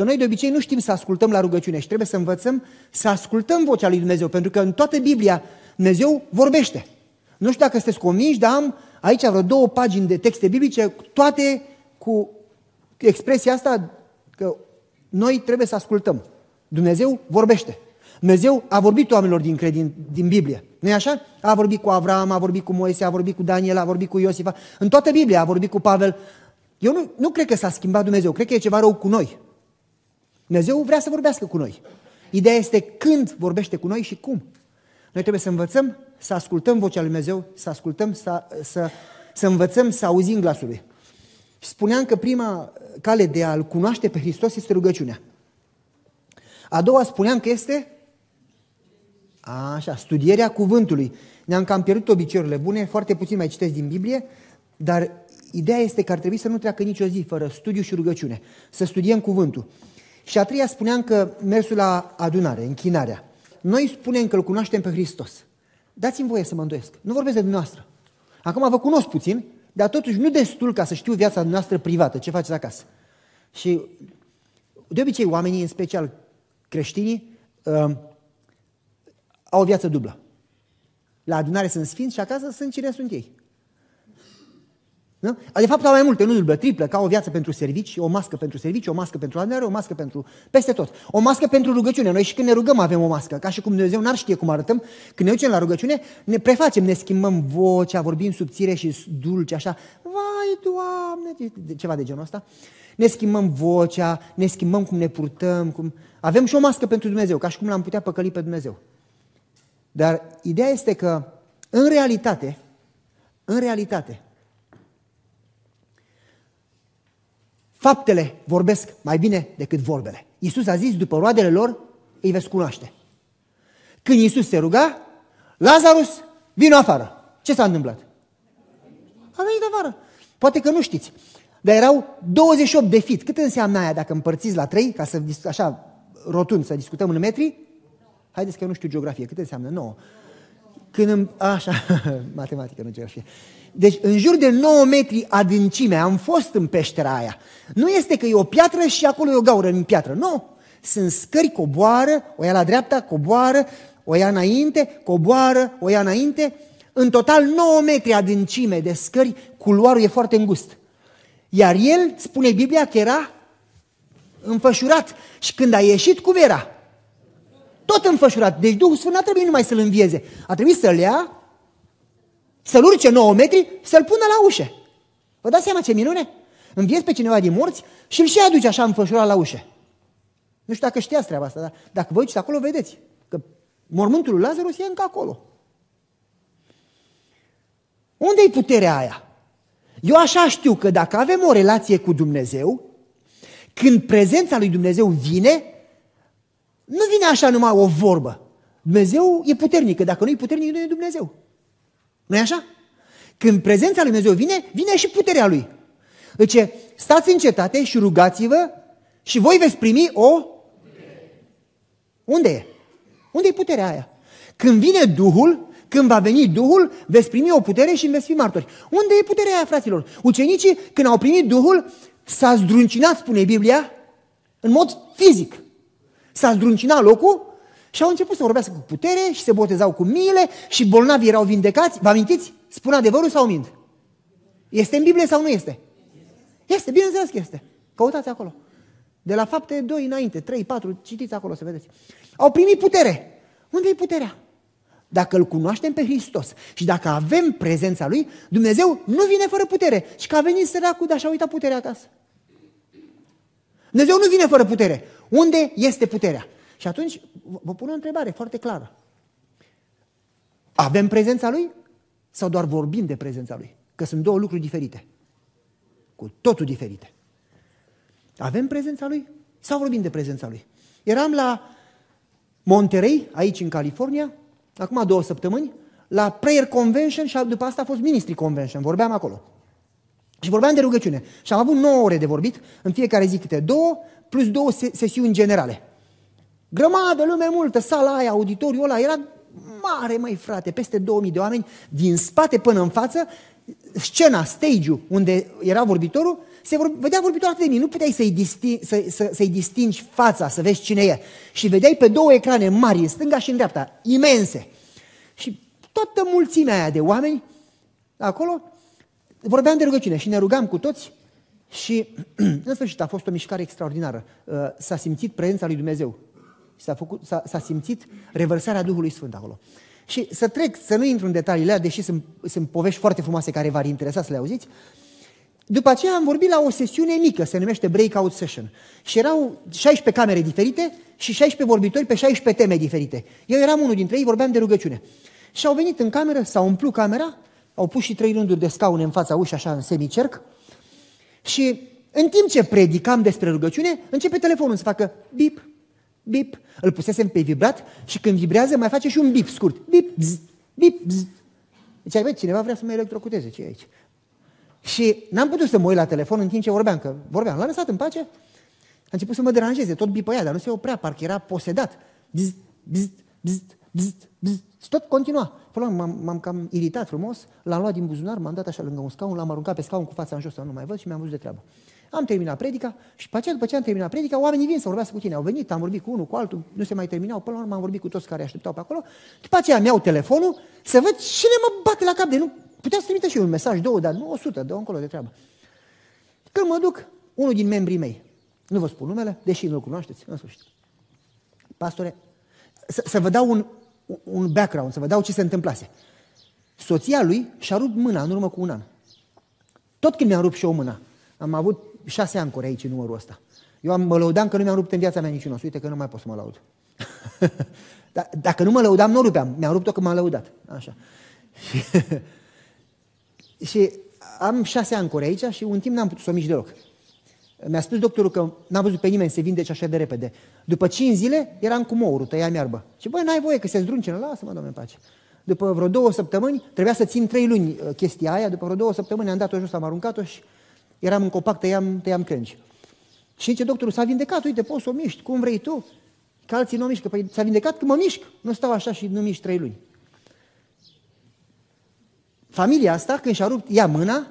Că noi de obicei nu știm să ascultăm la rugăciune și trebuie să învățăm să ascultăm vocea lui Dumnezeu, pentru că în toată Biblia Dumnezeu vorbește. Nu știu dacă sunteți convinși, dar am aici vreo două pagini de texte biblice, toate cu expresia asta că noi trebuie să ascultăm. Dumnezeu vorbește. Dumnezeu a vorbit oamenilor din, din, din Biblie. nu e așa? A vorbit cu Avram, a vorbit cu Moise, a vorbit cu Daniel, a vorbit cu Iosif. În toată Biblia a vorbit cu Pavel. Eu nu, nu cred că s-a schimbat Dumnezeu, cred că e ceva rău cu noi. Dumnezeu vrea să vorbească cu noi. Ideea este când vorbește cu noi și cum. Noi trebuie să învățăm să ascultăm vocea lui Dumnezeu, să ascultăm, să, să, să învățăm să auzim glasul lui. Și spuneam că prima cale de a-L cunoaște pe Hristos este rugăciunea. A doua spuneam că este așa, studierea cuvântului. Ne-am cam pierdut obiceiurile bune, foarte puțin mai citesc din Biblie, dar ideea este că ar trebui să nu treacă nicio zi fără studiu și rugăciune, să studiem cuvântul. Și a treia spuneam că mersul la adunare, închinarea. Noi spunem că îl cunoaștem pe Hristos. Dați-mi voie să mă îndoiesc. Nu vorbesc de dumneavoastră. Acum vă cunosc puțin, dar totuși nu destul ca să știu viața noastră privată, ce faceți acasă. Și de obicei oamenii, în special creștinii, uh, au o viață dublă. La adunare sunt sfinți și acasă sunt cine sunt ei. Nu? De fapt au mai multe, nu dublă, triplă, ca o viață pentru servici, o mască pentru servici, o mască pentru adunare, o mască pentru... peste tot. O mască pentru rugăciune. Noi și când ne rugăm avem o mască, ca și cum Dumnezeu n-ar știe cum arătăm. Când ne ducem la rugăciune, ne prefacem, ne schimbăm vocea, vorbim subțire și dulce, așa. Vai, Doamne, ceva de genul ăsta. Ne schimbăm vocea, ne schimbăm cum ne purtăm, cum... Avem și o mască pentru Dumnezeu, ca și cum l-am putea păcăli pe Dumnezeu. Dar ideea este că, în realitate, în realitate, faptele vorbesc mai bine decât vorbele. Iisus a zis, după roadele lor, îi veți cunoaște. Când Iisus se ruga, Lazarus, vino afară. Ce s-a întâmplat? A venit afară. Poate că nu știți. Dar erau 28 de fit. Cât înseamnă aia dacă împărțiți la 3, ca să, așa, rotund, să discutăm în metri? Haideți că eu nu știu geografie. Cât înseamnă? 9. Când îmi... Așa, matematică, nu geografie. Deci, în jur de 9 metri adâncime am fost în peștera aia. Nu este că e o piatră și acolo e o gaură în piatră. Nu. Sunt scări, coboară, o ia la dreapta, coboară, o ia înainte, coboară, o ia înainte. În total 9 metri adâncime de scări, culoarul e foarte îngust. Iar el, spune Biblia, că era înfășurat. Și când a ieșit, cum era? Tot înfășurat. Deci Duhul Sfânt n-a trebuit numai să-l învieze. A trebuit să-l ia, să-l urce 9 metri, să-l pună la ușă. Vă dați seama ce minune? Înviezi pe cineva din morți și îl și aduce așa înfășurat la ușă. Nu știu dacă știați treaba asta, dar dacă vă uiți acolo, vedeți că mormântul lui Lazarus e încă acolo. Unde e puterea aia? Eu așa știu că dacă avem o relație cu Dumnezeu, când prezența lui Dumnezeu vine, nu vine așa numai o vorbă. Dumnezeu e puternic, că dacă nu e puternic, nu e Dumnezeu. nu e așa? Când prezența lui Dumnezeu vine, vine și puterea lui. Deci, stați în cetate și rugați-vă și voi veți primi o... Unde e? Unde e puterea aia? Când vine Duhul, când va veni Duhul, veți primi o putere și veți fi martori. Unde e puterea aia, fraților? Ucenicii, când au primit Duhul, s-a zdruncinat, spune Biblia, în mod fizic. S-a zdruncinat locul și au început să vorbească cu putere și se botezau cu miile și bolnavii erau vindecați. Vă amintiți? Spun adevărul sau mint? Este în Biblie sau nu este? Este, bineînțeles că este. Căutați acolo. De la fapte 2 înainte, 3, 4, citiți acolo să vedeți. Au primit putere. Unde e puterea? Dacă îl cunoaștem pe Hristos și dacă avem prezența Lui, Dumnezeu nu vine fără putere. Și că a venit săracul, dar și-a uitat puterea acasă. Dumnezeu nu vine fără putere. Unde este puterea? Și atunci vă pun o întrebare foarte clară. Avem prezența Lui sau doar vorbim de prezența Lui? Că sunt două lucruri diferite. Cu totul diferite. Avem prezența Lui sau vorbim de prezența Lui? Eram la Monterey, aici în California, acum două săptămâni, la Prayer Convention și după asta a fost Ministry Convention, vorbeam acolo. Și vorbeam de rugăciune. Și am avut 9 ore de vorbit, în fiecare zi câte două, plus două sesiuni generale. Grămadă, lume multă, sala aia, auditoriul ăla, era mare, mai frate, peste 2000 de oameni, din spate până în față, scena, stage-ul unde era vorbitorul, se vor, vedea vorbitor atât de mic, nu puteai să-i, distingi, să, să, să distingi fața, să vezi cine e. Și vedeai pe două ecrane mari, în stânga și în dreapta, imense. Și toată mulțimea aia de oameni acolo, vorbeam de rugăciune și ne rugam cu toți și în sfârșit a fost o mișcare extraordinară. Uh, s-a simțit prezența lui Dumnezeu. S-a, făcut, s-a, s-a simțit revărsarea Duhului Sfânt acolo. Și să trec, să nu intru în detaliile alea, deși sunt, sunt povești foarte frumoase care v-ar interesa să le auziți, după aceea am vorbit la o sesiune mică, se numește Breakout Session. Și erau 16 camere diferite și 16 vorbitori pe 16 teme diferite. Eu eram unul dintre ei, vorbeam de rugăciune. Și au venit în cameră, s-au umplut camera, au pus și trei rânduri de scaune în fața ușii, așa în semicerc. Și în timp ce predicam despre rugăciune, începe telefonul să facă bip, bip. Îl pusesem pe vibrat și când vibrează mai face și un bip scurt. Bip, bzz, bip, bzz. Deci, bă, cineva vrea să mă electrocuteze, ce e aici? Și n-am putut să mă uit la telefon în timp ce vorbeam, că vorbeam. L-am lăsat în pace, a început să mă deranjeze, tot bipăia, dar nu se oprea, parcă era posedat. Bzz, bzz, bzz, bzz, bzz. Și tot continua. Până m-am, m-am cam iritat frumos, l-am luat din buzunar, m-am dat așa lângă un scaun, l-am aruncat pe scaun cu fața în jos să nu mai văd și mi-am văzut de treabă. Am terminat predica și după aceea, după ce am terminat predica, oamenii vin să vorbească cu tine. Au venit, am vorbit cu unul, cu altul, nu se mai terminau, până la urmă am vorbit cu toți care așteptau pe acolo. După aceea mi-au telefonul să văd cine mă bate la cap de nu. Putea să trimite și eu un mesaj, două, dar nu o sută, de încolo de treabă. Când mă duc, unul din membrii mei, nu vă spun numele, deși nu-l cunoașteți, în sfârșit. Pastore, să, să vă dau un, un background, să vă dau ce se întâmplase. Soția lui și-a rupt mâna în urmă cu un an. Tot când mi-am rupt și eu mâna, am avut șase ancore aici în numărul ăsta. Eu am, mă lăudam că nu mi-am rupt în viața mea niciun os. Uite că nu mai pot să mă laud. da, dacă nu mă lăudam, nu rupeam. Mi-am rupt-o că m-am lăudat. Așa. Și, și am șase ancore aici și un timp n-am putut să o mici deloc. Mi-a spus doctorul că n-am văzut pe nimeni să vindece așa de repede. După cinci zile eram cu mourul, tăiam iarbă. Și băi, n-ai voie că se zdruncină, lasă-mă, domnule, în pace. După vreo două săptămâni, trebuia să țin trei luni uh, chestia aia, după vreo două săptămâni am dat-o jos, am aruncat-o și eram în copac, tăiam, tăiam crengi. Și ce doctorul s-a vindecat, uite, poți să o miști, cum vrei tu. Că alții nu o mișcă. Păi s-a vindecat că mă mișc. Nu stau așa și nu mișc trei luni. Familia asta, când și-a rupt ea mâna,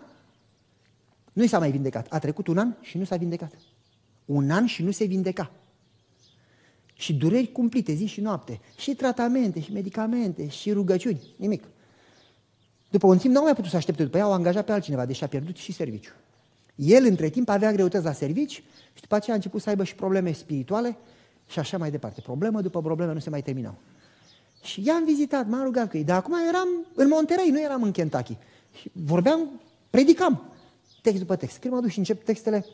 nu i s-a mai vindecat. A trecut un an și nu s-a vindecat. Un an și nu se vindeca. Și dureri cumplite, zi și noapte. Și tratamente, și medicamente, și rugăciuni. Nimic. După un timp nu au mai putut să aștepte după ea, au angajat pe altcineva, deși a pierdut și serviciu. El, între timp, avea greutăți la servici și după aceea a început să aibă și probleme spirituale și așa mai departe. Problemă după problemă nu se mai terminau. Și i-am vizitat, m-am rugat cu ei, dar acum eram în Monterey, nu eram în Kentucky. Și vorbeam, predicam, text după text. Când mă duc și încep textele,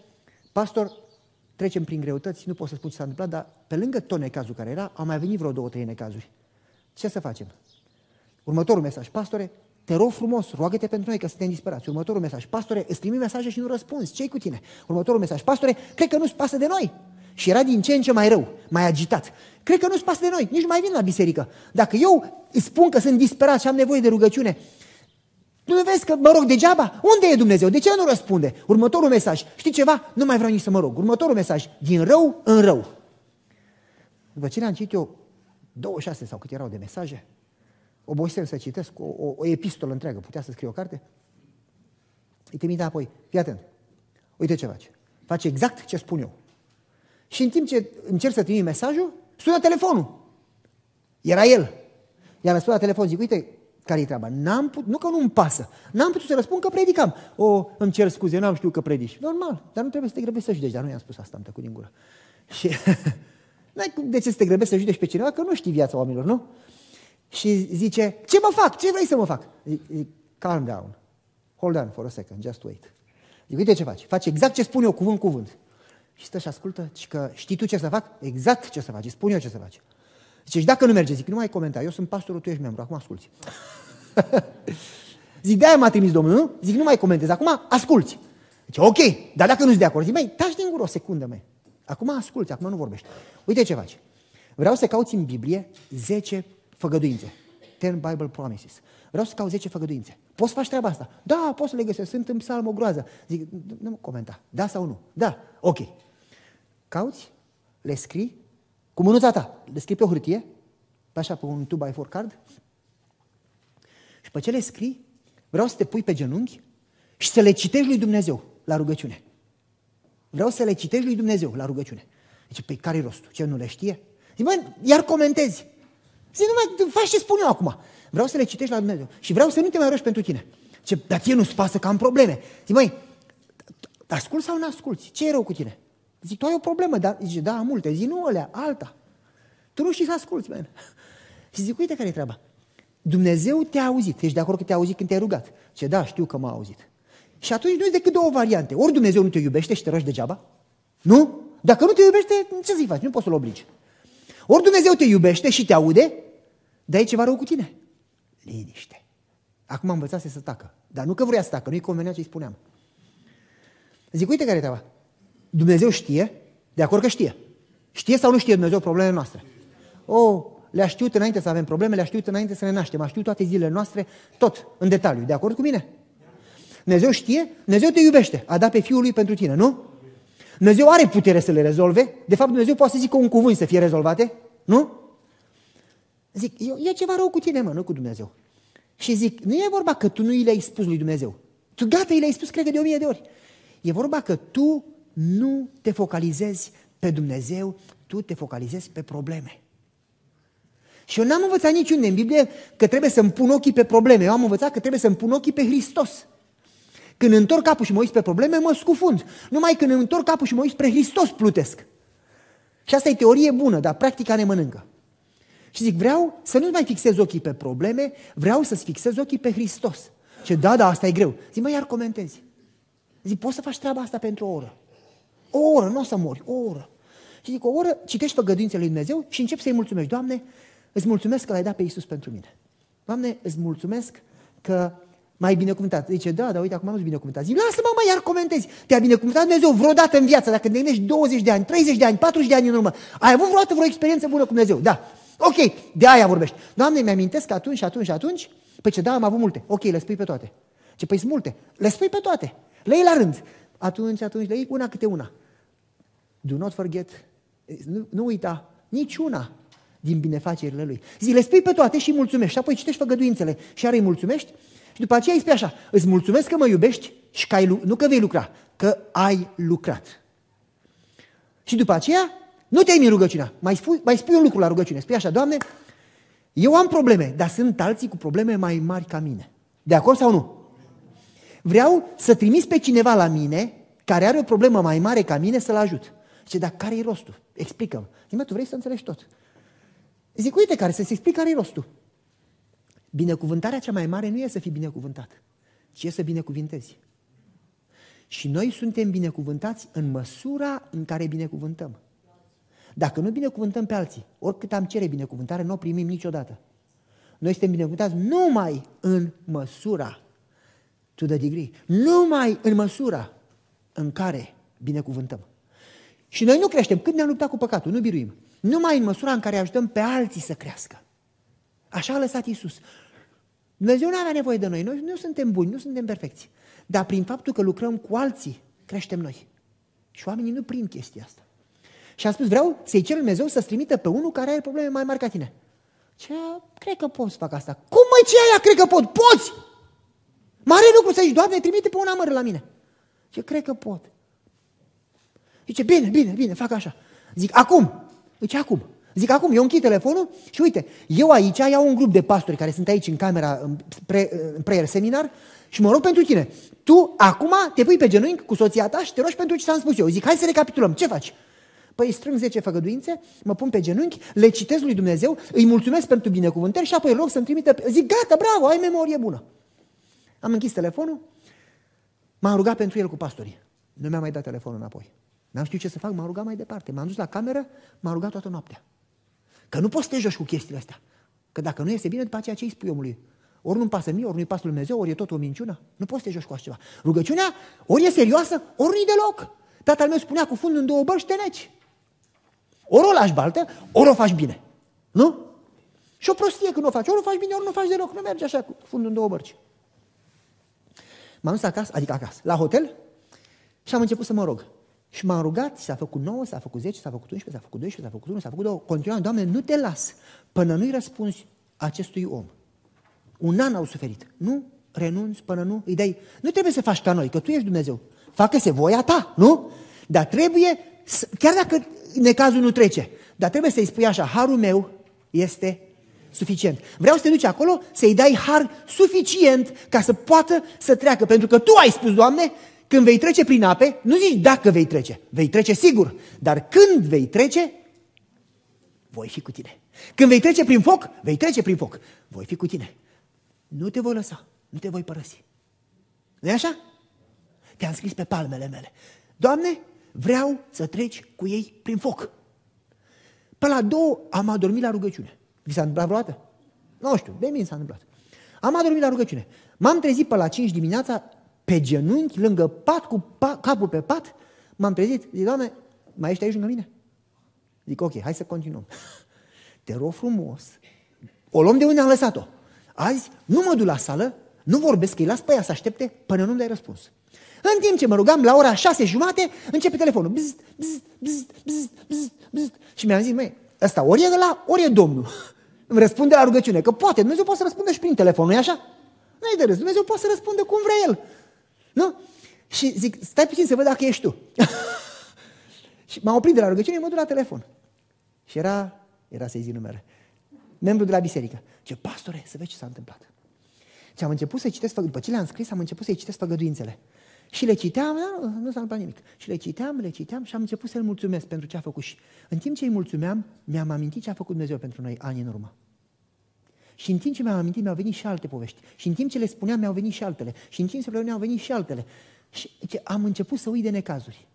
pastor, trecem prin greutăți, nu pot să spun ce s-a întâmplat, dar pe lângă tot necazul care era, au mai venit vreo două, trei necazuri. Ce să facem? Următorul mesaj, pastore, te rog frumos, roagă-te pentru noi că suntem disperați. Următorul mesaj, pastore, îți trimit mesaje și nu răspunzi, ce cu tine? Următorul mesaj, pastore, cred că nu-ți pasă de noi. Și era din ce în ce mai rău, mai agitat. Cred că nu-ți pasă de noi, nici nu mai vin la biserică. Dacă eu îți spun că sunt disperat și am nevoie de rugăciune, nu vezi că mă rog degeaba? Unde e Dumnezeu? De ce nu răspunde? Următorul mesaj, știi ceva? Nu mai vreau nici să mă rog. Următorul mesaj, din rău în rău. După ce le-am citit eu 26 sau cât erau de mesaje, obosel să citesc o, o, o epistolă întreagă, putea să scrie o carte? Îi trimite apoi, fii atent, uite ce face. Face exact ce spun eu. Și în timp ce încerc să trimit mesajul, sună telefonul. Era el. I-am răspuns la telefon, zic, uite, care e treaba? N-am put, nu că nu-mi pasă. N-am putut să răspund că predicam. O, îmi cer scuze, n-am știut că predici. Normal, dar nu trebuie să te grăbești să judeci. Dar nu i-am spus asta, am tăcut din gură. Și n-ai de ce să te grăbești să judeci pe cineva, că nu știi viața oamenilor, nu? Și zice, ce mă fac? Ce vrei să mă fac? Zic, zic calm down. Hold on for a second, just wait. Zic, uite ce faci. Faci exact ce spun eu, cuvânt, cuvânt. Și stă și ascultă și că știi tu ce să fac? Exact ce să faci. Spun eu ce să faci. Zice, și dacă nu merge, zic, nu mai comenta, eu sunt pastorul, tu ești membru, acum asculți. zic, de-aia m-a trimis Domnul, nu? Zic, nu mai comentez, acum asculți. Zice, ok, dar dacă nu-ți de acord, zic, mai taci din gură o secundă, mai. Acum asculți, acum nu vorbești. Uite ce faci. Vreau să cauți în Biblie 10 făgăduințe. Ten Bible Promises. Vreau să caut 10 făgăduințe. Poți să faci treaba asta? Da, poți să le găsesc. Sunt în psalm o groază. Zic, nu comenta. Da sau nu? Da. Ok. Cauți, le scrii cu mânuța ta. Le scrii pe o hârtie, pe așa, pe un 2x4 card. Și pe ce le scrii, vreau să te pui pe genunchi și să le citești lui Dumnezeu la rugăciune. vreau să le citești lui Dumnezeu la rugăciune. Zice, pe care-i rostul? Ce, nu le știe? Zic, mă, iar comentezi. Zic, nu mai, faci ce spun eu acum. Vreau să le citești la Dumnezeu. Și vreau să nu te mai rogi pentru tine. Ce, dar ție nu-ți pasă că am probleme. Zic, măi, ascult sau nu asculți? Ce e rău cu tine? Zic, tu ai o problemă, dar zice, da, am multe. Zic, nu alea, alta. Tu nu știi să asculți, man. Și zic, uite care e treaba. Dumnezeu te-a auzit. Ești de acord că te-a auzit când te-ai rugat? Ce da, știu că m-a auzit. Și atunci nu e decât două variante. Ori Dumnezeu nu te iubește și te rogi degeaba, nu? Dacă nu te iubește, ce să-i faci? Nu poți să-l obligi. Ori Dumnezeu te iubește și te aude, dar e ceva rău cu tine. Liniște. Acum am învățat să tacă. Dar nu că vrea să tacă, nu-i convenea ce-i spuneam. Zic, uite care e treaba. Dumnezeu știe, de acord că știe. Știe sau nu știe Dumnezeu problemele noastre? Oh, le-a știut înainte să avem probleme, le-a știut înainte să ne naștem, a știut toate zilele noastre, tot, în detaliu. De acord cu mine? Dumnezeu știe, Dumnezeu te iubește, a dat pe Fiul lui pentru tine, nu? Dumnezeu are putere să le rezolve. De fapt, Dumnezeu poate să zică un cuvânt să fie rezolvate, nu? Zic, e, e ceva rău cu tine, mă, nu cu Dumnezeu. Și zic, nu e vorba că tu nu i le-ai spus lui Dumnezeu. Tu gata, i le-ai spus, cred că de o mie de ori. E vorba că tu nu te focalizezi pe Dumnezeu, tu te focalizezi pe probleme. Și eu n-am învățat niciunde în Biblie că trebuie să-mi pun ochii pe probleme. Eu am învățat că trebuie să-mi pun ochii pe Hristos. Când întorc capul și mă uit pe probleme, mă scufund. Numai când întorc capul și mă uit spre Hristos, plutesc. Și asta e teorie bună, dar practica ne mănâncă. Și zic, vreau să nu mai fixez ochii pe probleme, vreau să-ți fixez ochii pe Hristos. Și da, da, asta e greu. Zic, mă, iar comentezi. Zic, poți să faci treaba asta pentru o oră. O oră, nu o să mori, o oră. Și zic, o oră citești făgăduințele lui Dumnezeu și începi să-i mulțumești. Doamne, îți mulțumesc că l-ai dat pe Iisus pentru mine. Doamne, îți mulțumesc că mai binecuvântat. Zice, da, dar uite, acum nu-ți binecuvântat. Zic, lasă-mă, mai iar comentezi. Te-a binecuvântat Dumnezeu vreodată în viață, dacă te gândești 20 de ani, 30 de ani, 40 de ani în urmă. Ai avut vreodată vreo experiență bună cu Dumnezeu? Da. Ok, de aia vorbești. Doamne, mi-amintesc că atunci, atunci, atunci, păi ce, da, am avut multe. Ok, le spui pe toate. Ce, păi sunt multe. Le spui pe toate. Le iei la rând. Atunci, atunci, le iei una câte una. Do not forget, nu, nu uita niciuna din binefacerile lui. Zi, le spui pe toate și mulțumești. Și apoi citești făgăduințele și are îi mulțumești și după aceea îi spui așa, îți mulțumesc că mă iubești și că ai, nu că vei lucra, că ai lucrat. Și după aceea, nu te în rugăciunea, mai spui, mai spui un lucru la rugăciune. Spui așa, Doamne, eu am probleme, dar sunt alții cu probleme mai mari ca mine. De acord sau nu? Vreau să trimis pe cineva la mine care are o problemă mai mare ca mine să-l ajut. Și dar care e rostul? Explică-mă. Zic, tu vrei să înțelegi tot. Zic, uite care, să-ți explic care e rostul. Binecuvântarea cea mai mare nu e să fii binecuvântat, ci e să binecuvintezi. Și noi suntem binecuvântați în măsura în care binecuvântăm. Dacă nu binecuvântăm pe alții, oricât am cere binecuvântare, nu o primim niciodată. Noi suntem binecuvântați numai în măsura, to the degree, numai în măsura în care binecuvântăm. Și noi nu creștem. Când ne-am luptat cu păcatul, nu biruim. Numai în măsura în care ajutăm pe alții să crească. Așa a lăsat Isus. Dumnezeu nu avea nevoie de noi. Noi nu suntem buni, nu suntem perfecți. Dar prin faptul că lucrăm cu alții, creștem noi. Și oamenii nu prind chestia asta. Și a spus, vreau să-i cer Dumnezeu să-ți trimită pe unul care are probleme mai mari ca tine. Ce? Cred că pot să fac asta. Cum mă, ce aia? Cred că pot. Poți! Mare lucru să zici, Doamne, trimite pe un amăr la mine. Ce? Cred că pot. Zice, bine, bine, bine, fac așa. Zic, acum. Zice, acum. Zic, acum, eu închid telefonul și uite, eu aici iau un grup de pastori care sunt aici în camera, în, pre, în prayer seminar și mă rog pentru tine. Tu acum te pui pe genunchi cu soția ta și te rogi pentru ce ți-am spus eu. Zic, hai să recapitulăm. Ce faci? Păi strâng 10 făgăduințe, mă pun pe genunchi, le citesc lui Dumnezeu, îi mulțumesc pentru binecuvântări și apoi rog să-mi trimită... Zic, gata, bravo, ai memorie bună. Am închis telefonul, m-am rugat pentru el cu pastorii. Nu mi-a mai dat telefonul înapoi. N-am știut ce să fac, m-am rugat mai departe. M-am dus la cameră, m-am rugat toată noaptea. Că nu poți să te joci cu chestiile astea. Că dacă nu este bine, după aceea ce îi spui omului? Ori nu-mi pasă mie, ori nu-i pasă lui Dumnezeu, ori e tot o minciună. Nu poți să te joci cu așa ceva. Rugăciunea ori e serioasă, ori nu-i deloc. Tatăl meu spunea cu fundul în două bărci, te neci. Ori o lași baltă, ori o faci bine. Nu? Și o prostie când o faci. Ori o faci bine, ori nu o faci deloc. Nu merge așa cu fundul în două bărci. M-am dus acasă, adică acasă, la hotel și am început să mă rog. Și m-am rugat, s-a făcut 9, s-a făcut 10, s-a făcut 11, s-a făcut 12, s-a făcut 1, s-a făcut 2. Continuam, Doamne, nu te las până nu-i răspunzi acestui om. Un an au suferit. Nu renunți până nu îi dai. Nu trebuie să faci ca noi, că tu ești Dumnezeu. Facă-se voia ta, nu? Dar trebuie, chiar dacă necazul nu trece, dar trebuie să-i spui așa, harul meu este suficient. Vreau să te duci acolo, să-i dai har suficient ca să poată să treacă. Pentru că tu ai spus, Doamne, când vei trece prin ape, nu zici dacă vei trece, vei trece sigur. Dar când vei trece, voi fi cu tine. Când vei trece prin foc, vei trece prin foc. Voi fi cu tine. Nu te voi lăsa, nu te voi părăsi. nu așa? Te-am scris pe palmele mele. Doamne, vreau să treci cu ei prin foc. Pe la două am adormit la rugăciune. Vi s-a întâmplat vreodată? Nu știu, de mine s-a întâmplat. Am adormit la rugăciune. M-am trezit pe la 5 dimineața, pe genunchi, lângă pat, cu pa, capul pe pat. M-am trezit, zic, Doamne, mai ești aici lângă mine? Zic, ok, hai să continuăm. Te rog frumos, o luăm de unde am lăsat-o. Azi nu mă duc la sală, nu vorbesc, îi las pe ea să aștepte până nu-mi dai răspuns. În timp ce mă rugam, la ora șase jumate, începe telefonul. Bzz, bzz, bzz, bzz, bzz, bzz. Și mi-am zis, măi, ăsta ori e de la, ori e Domnul. Îmi răspunde la rugăciune, că poate, Dumnezeu poate să răspundă și prin telefon, nu-i așa? Nu e de râs, Dumnezeu poate să răspundă cum vrea El. Nu? Și zic, stai puțin să văd dacă ești tu. și m-am oprit de la rugăciune, mă duc la telefon. Și era, era să-i zi numele, membru de la biserică. Ce pastore, să vezi ce s-a întâmplat. Și am început să citesc, după ce le-am scris, am început să-i citesc făgăduințele. Și le citeam, da, nu s-a întâmplat nimic. Și le citeam, le citeam și am început să-l mulțumesc pentru ce a făcut. Și în timp ce îi mulțumeam, mi-am amintit ce a făcut Dumnezeu pentru noi ani în urmă. Și în timp ce mi-am amintit, mi-au venit și alte povești. Și în timp ce le spuneam, mi-au venit și altele. Și în timp ce le mi-au venit și altele. Și am început să uit de necazuri.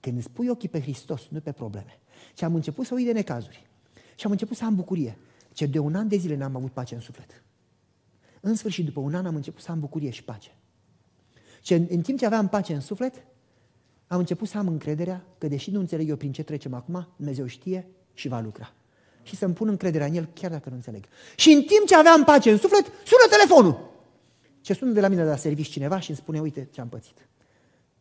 Când îți pui ochii pe Hristos, nu pe probleme. Și am început să uit de necazuri. Și am început să am bucurie. Ce de un an de zile n-am avut pace în suflet. În sfârșit, după un an, am început să am bucurie și pace. Și în, în timp ce aveam pace în suflet, am început să am încrederea că, deși nu înțeleg eu prin ce trecem acum, Dumnezeu știe și va lucra. Și să-mi pun încrederea în El, chiar dacă nu înțeleg. Și în timp ce aveam pace în suflet, sună telefonul. Ce sună de la mine de la servici cineva și îmi spune, uite ce am pățit.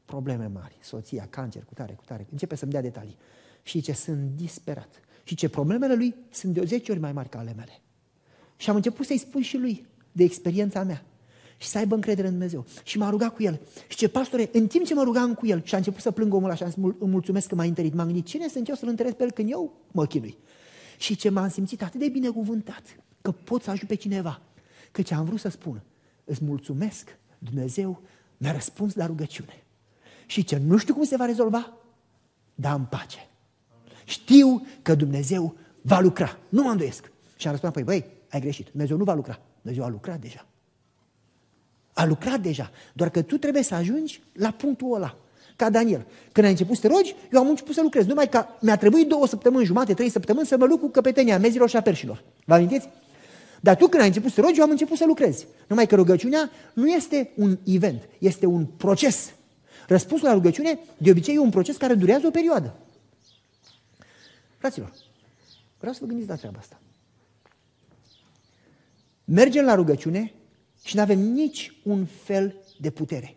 Probleme mari, soția, cancer, cu tare, cu tare. Începe să-mi dea detalii. Și ce sunt disperat. Și ce problemele lui sunt de o 10 ori mai mari ca ale mele. Și am început să-i spun și lui de experiența mea și să aibă încredere în Dumnezeu. Și m-a rugat cu el. Și ce pastore, în timp ce mă rugam cu el și a început să plâng omul așa, îmi mulțumesc că m-a întărit, m-am gândit, cine sunt eu să-l întăresc pe el când eu mă chinui? Și ce m-am simțit atât de binecuvântat că pot să ajut pe cineva. Că ce am vrut să spun, îți mulțumesc, Dumnezeu mi-a răspuns la rugăciune. Și ce nu știu cum se va rezolva, dar în pace. Știu că Dumnezeu va lucra. Nu mă îndoiesc. Și am răspuns, păi, băi, ai greșit. Dumnezeu nu va lucra. Dumnezeu a lucrat deja. A lucrat deja. Doar că tu trebuie să ajungi la punctul ăla. Ca Daniel. Când ai început să te rogi, eu am început să lucrez. Numai că mi-a trebuit două săptămâni, jumate, trei săptămâni să mă luc cu căpetenia mezilor și a perșilor. Vă amintiți? Dar tu când ai început să te rogi, eu am început să lucrez. Numai că rugăciunea nu este un event, este un proces. Răspunsul la rugăciune, de obicei, e un proces care durează o perioadă. Fraților, vreau să vă gândiți la treaba asta. Mergem la rugăciune și nu avem nici un fel de putere.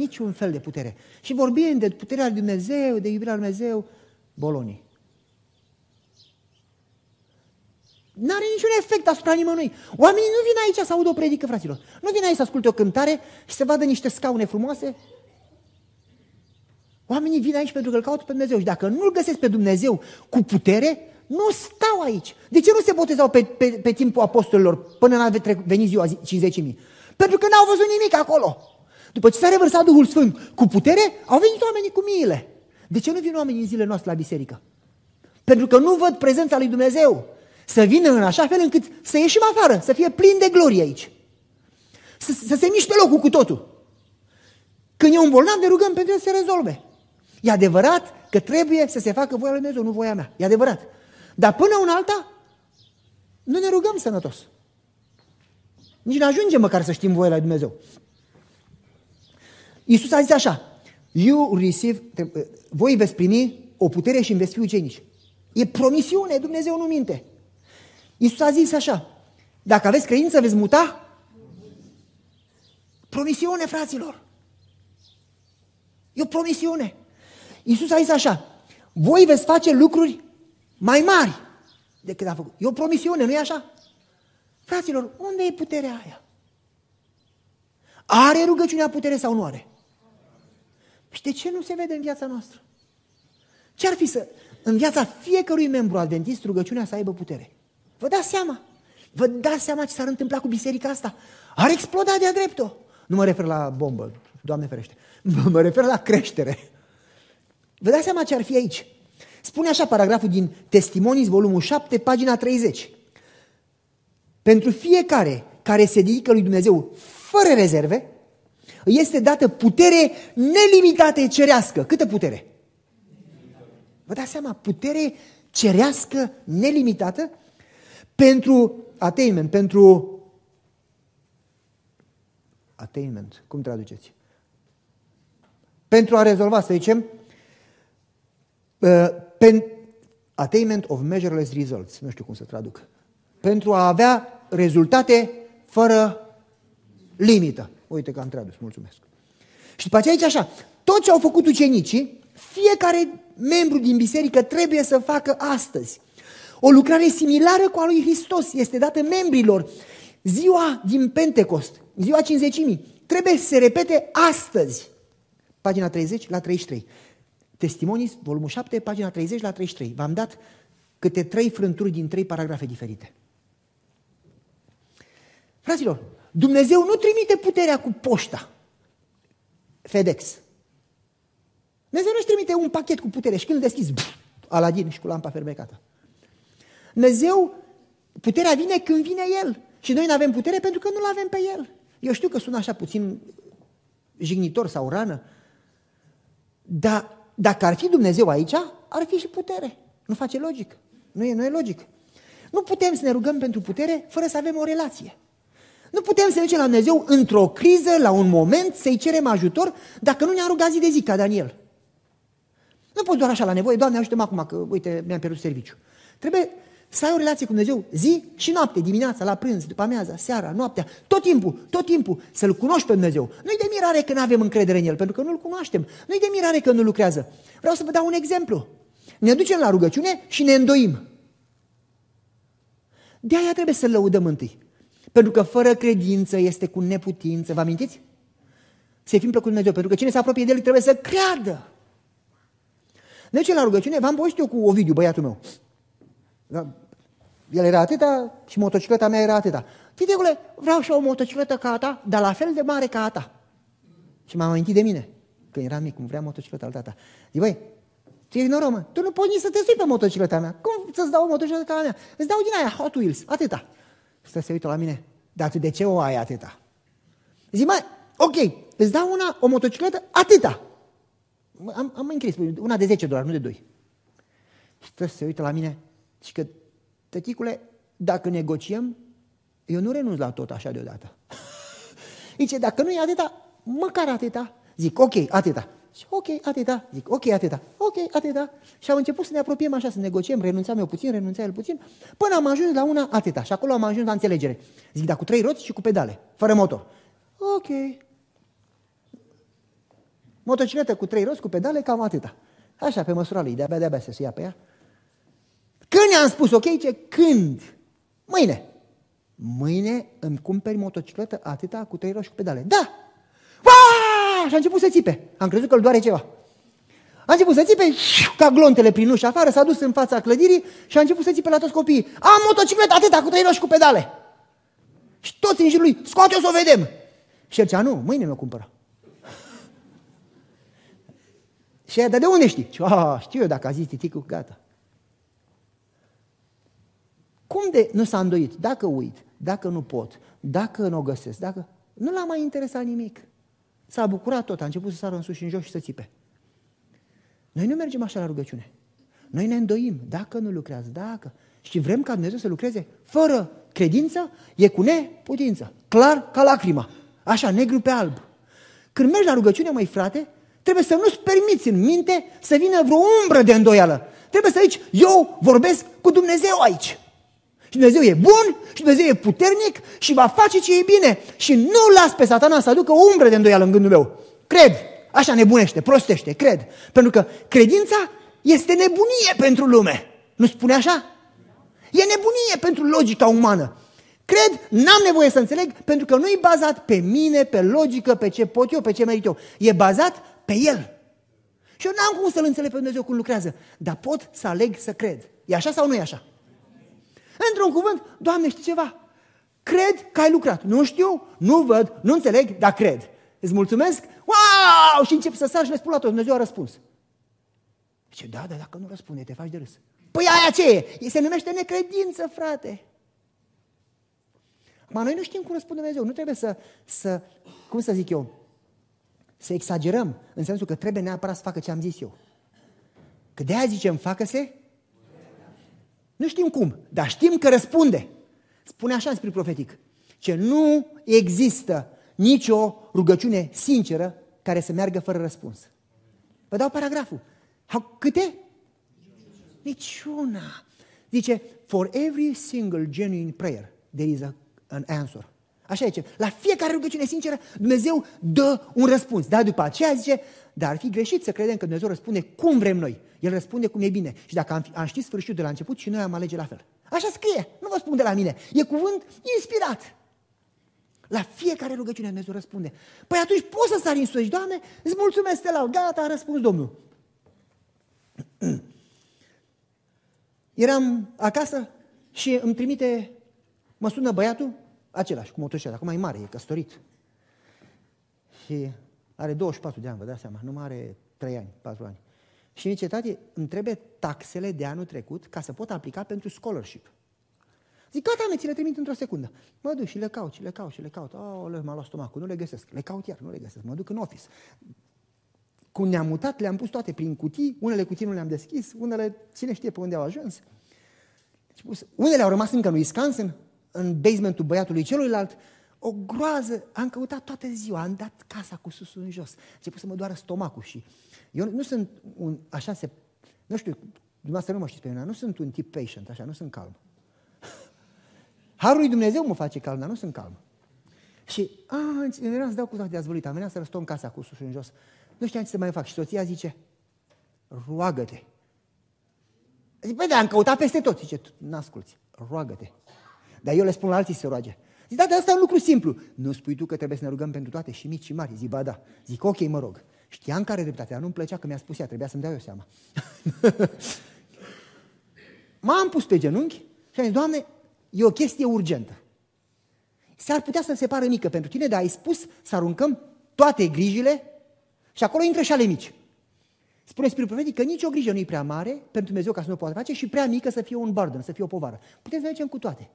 Nici un fel de putere. Și vorbim de puterea lui Dumnezeu, de iubirea lui Dumnezeu, bolonii. N-are niciun efect asupra nimănui. Oamenii nu vin aici să audă o predică, fraților. Nu vin aici să asculte o cântare și să vadă niște scaune frumoase. Oamenii vin aici pentru că îl caută pe Dumnezeu. Și dacă nu-L găsesc pe Dumnezeu cu putere, nu stau aici. De ce nu se botezau pe, pe, pe timpul apostolilor până n-a venit ziua 50.000? Pentru că n-au văzut nimic acolo. După ce s-a revărsat Duhul Sfânt cu putere, au venit oamenii cu miile. De ce nu vin oamenii în zilele noastre la biserică? Pentru că nu văd prezența lui Dumnezeu. Să vină în așa fel încât să ieșim afară, să fie plin de glorie aici. Să, să se miște locul cu totul. Când e un bolnav, ne rugăm pentru el să se rezolve. E adevărat că trebuie să se facă voia lui Dumnezeu, nu voia mea. E adevărat. Dar până un alta, nu ne rugăm sănătos. Nici nu ajungem măcar să știm voia lui Dumnezeu. Iisus a zis așa, you receive, voi veți primi o putere și îmi veți fi ucenici. E promisiune, Dumnezeu nu minte. Iisus a zis așa, dacă aveți credință, veți muta? Promisiune, fraților. E o promisiune. Iisus a zis așa, voi veți face lucruri mai mari decât a făcut. E o promisiune, nu e așa? Fraților, unde e puterea aia? Are rugăciunea putere sau nu are? Și de ce nu se vede în viața noastră? Ce ar fi să, în viața fiecărui membru adventist, rugăciunea să aibă putere? Vă dați seama? Vă dați seama ce s-ar întâmpla cu biserica asta? Ar exploda de-a dreptul. Nu mă refer la bombă, Doamne ferește. Mă refer la creștere. Vă dați seama ce ar fi aici? Spune așa paragraful din Testimonii, volumul 7, pagina 30. Pentru fiecare care se dedică lui Dumnezeu fără rezerve, este dată putere nelimitată cerească. Câtă putere? Vă dați seama, putere cerească nelimitată pentru attainment, pentru attainment, cum traduceți? Pentru a rezolva, să zicem, uh, pen, attainment of measureless results, nu știu cum să traduc, pentru a avea rezultate fără limită. Uite că am tradus, mulțumesc. Și după aceea aici așa, tot ce au făcut ucenicii, fiecare membru din biserică trebuie să facă astăzi. O lucrare similară cu a lui Hristos este dată membrilor. Ziua din Pentecost, ziua cinzecimii, trebuie să se repete astăzi. Pagina 30 la 33. Testimonii, volumul 7, pagina 30 la 33. V-am dat câte trei frânturi din trei paragrafe diferite. Fraților, Dumnezeu nu trimite puterea cu poșta. FedEx. Dumnezeu nu-și trimite un pachet cu putere și când îl deschizi, bf, Aladin și cu lampa fermecată. Dumnezeu, puterea vine când vine El. Și noi nu avem putere pentru că nu-L avem pe El. Eu știu că sună așa puțin jignitor sau rană, dar dacă ar fi Dumnezeu aici, ar fi și putere. Nu face logic. Nu e, nu e logic. Nu putem să ne rugăm pentru putere fără să avem o relație. Nu putem să ducem la Dumnezeu într-o criză, la un moment, să-i cerem ajutor, dacă nu ne-a rugat zi de zi, ca Daniel. Nu poți doar așa la nevoie, Doamne, ajută-mă acum, că, uite, mi-am pierdut serviciu. Trebuie să ai o relație cu Dumnezeu zi și noapte, dimineața, la prânz, după amiaza, seara, noaptea, tot timpul, tot timpul, să-L cunoști pe Dumnezeu. Nu-i de mirare că nu avem încredere în El, pentru că nu-L cunoaștem. Nu-i de mirare că nu lucrează. Vreau să vă dau un exemplu. Ne ducem la rugăciune și ne îndoim. De aia trebuie să-L lăudăm întâi. Pentru că fără credință este cu neputință. Vă amintiți? Să fim plăcut Dumnezeu. Pentru că cine se apropie de El trebuie să creadă. Ne ducem la rugăciune, v-am povestit eu cu Ovidiu, băiatul meu. Da, el era atâta și motocicleta mea era atâta. Titecule, vreau și o motocicletă ca a ta, dar la fel de mare ca a ta. Și m-am amintit de mine, când eram mic, cum vrea motocicleta al tata. Zic, băi, tu e noroc, mă. Tu nu poți nici să te sui pe motocicleta mea. Cum să-ți dau o motocicletă ca a mea? Îți dau din aia Hot Wheels, atâta. Stă se uită la mine. Dar tu de ce o ai atâta? Zic, mai, ok, îți dau una, o motocicletă, atâta. Am, am încris, una de 10 dolari, nu de 2. Stă se uită la mine și că, tăticule, dacă negociem, eu nu renunț la tot așa deodată. Zice, dacă nu e atâta, măcar atâta. Zic, ok, atâta. Și ok, atâta. Zic, ok, atâta. Ok, atâta. Și am început să ne apropiem așa, să negociem, renunțam eu puțin, renunța el puțin, până am ajuns la una atâta. Și acolo am ajuns la înțelegere. Zic, dar cu trei roți și cu pedale, fără motor. Ok. Motocicletă cu trei roți, cu pedale, cam atâta. Așa, pe măsura lui, de-abia, de-abia să se ia pe ea. Când i-am spus, ok, ce? Când? Mâine. Mâine îmi cumperi motocicletă atâta cu trei roți cu pedale. Da! Aaaa! Și a început să țipe. Am crezut că îl doare ceva. A început să țipe ca glontele prin ușa afară, s-a dus în fața clădirii și a început să țipe la toți copiii. Am motocicletă atâta cu trei roși cu pedale. Și toți în jurul lui, scoate-o să o vedem. Și el zicea, nu, mâine mi-o cumpără. și ea, dar de unde știi? Și, ah, știu eu dacă a zis titicul, gata. Cum de nu s-a îndoit? Dacă uit, dacă nu pot, dacă nu o găsesc, dacă... Nu l-a mai interesat nimic. S-a bucurat tot, a început să sară în sus și în jos și să țipe. Noi nu mergem așa la rugăciune. Noi ne îndoim, dacă nu lucrează, dacă. Și vrem ca Dumnezeu să lucreze fără credință, e cu neputință. Clar ca lacrima. Așa, negru pe alb. Când mergi la rugăciune, mai frate, trebuie să nu-ți permiți în minte să vină vreo umbră de îndoială. Trebuie să zici, eu vorbesc cu Dumnezeu aici. Și Dumnezeu e bun, și Dumnezeu e puternic și va face ce e bine. Și nu las pe satana să aducă o umbră de îndoială în gândul meu. Cred, așa nebunește, prostește, cred. Pentru că credința este nebunie pentru lume. Nu spune așa? E nebunie pentru logica umană. Cred, n-am nevoie să înțeleg, pentru că nu e bazat pe mine, pe logică, pe ce pot eu, pe ce merit eu. E bazat pe El. Și eu n-am cum să-L înțeleg pe Dumnezeu cum lucrează, dar pot să aleg să cred. E așa sau nu e așa? Într-un cuvânt, Doamne, știi ceva? Cred că ai lucrat. Nu știu, nu văd, nu înțeleg, dar cred. Îți mulțumesc? Wow! Și încep să sar și le spun la tot. Dumnezeu a răspuns. Zice, da, dar dacă nu răspunde, te faci de râs. Păi aia ce e? Se numește necredință, frate. Ma noi nu știm cum răspunde Dumnezeu. Nu trebuie să, să, cum să zic eu, să exagerăm, în sensul că trebuie neapărat să facă ce am zis eu. Că de aia zicem, facă-se? Nu știm cum, dar știm că răspunde. Spune așa în spirit profetic, ce nu există nicio rugăciune sinceră care să meargă fără răspuns. Vă dau paragraful. Câte? Niciuna. Zice, for every single genuine prayer, there is a, an answer. Așa zice, la fiecare rugăciune sinceră, Dumnezeu dă un răspuns. Dar după aceea zice, dar ar fi greșit să credem că Dumnezeu răspunde cum vrem noi. El răspunde cum e bine. Și dacă am, am ști sfârșitul de la început și noi am alege la fel. Așa scrie, nu vă spun de la mine. E cuvânt inspirat. La fiecare rugăciune Dumnezeu răspunde. Păi atunci poți să sari în sus, Doamne, îți mulțumesc, te laud. Gata, a răspuns Domnul. Eram acasă și îmi trimite, mă sună băiatul, același, cu motocicleta, acum e mare, e căsătorit. Și are 24 de ani, vă dați seama, nu mai are 3 ani, 4 ani. Și zice, tati, îmi trebuie taxele de anul trecut ca să pot aplica pentru scholarship. Zic, gata, mă, ți le trimit într-o secundă. Mă duc și le caut, și le caut, și le caut. Oh, m-a luat stomacul, nu le găsesc. Le caut iar, nu le găsesc. Mă duc în office. Cum ne-am mutat, le-am pus toate prin cutii, unele cutii nu le-am deschis, unele, cine știe pe unde au ajuns. Deci, unele au rămas încă în Wisconsin, în basementul băiatului celuilalt, o groază, am căutat toată ziua, am dat casa cu susul în jos, a început să mă doară stomacul și eu nu sunt un, așa se, nu știu, dumneavoastră nu mă știți pe mine, nu sunt un tip patient, așa, nu sunt calm. Harul lui Dumnezeu mă face calm, dar nu sunt calm. Și, a, îmi venea să dau cu toate dezvăluite, am venea să răstom casa cu susul în jos. Nu știam ce să mai fac. Și soția zice, roagă-te. Zic, băi, dar am căutat peste tot. Zice, n-asculți, roagă-te. Dar eu le spun la alții să roage. Zic, da, dar asta e un lucru simplu. Nu spui tu că trebuie să ne rugăm pentru toate, și mici și mari. Zic, ba da. Zic, ok, mă rog. Știam care dreptate, dar nu-mi plăcea că mi-a spus ea, trebuia să-mi dau eu seama. M-am pus pe genunchi și am zis, Doamne, e o chestie urgentă. S-ar putea să se pară mică pentru tine, dar ai spus să aruncăm toate grijile și acolo intră și ale mici. Spune Spiritul Profetic că nicio grijă nu e prea mare pentru Dumnezeu ca să nu o poată face și prea mică să fie un burden, să fie o povară. Putem să mergem cu toate.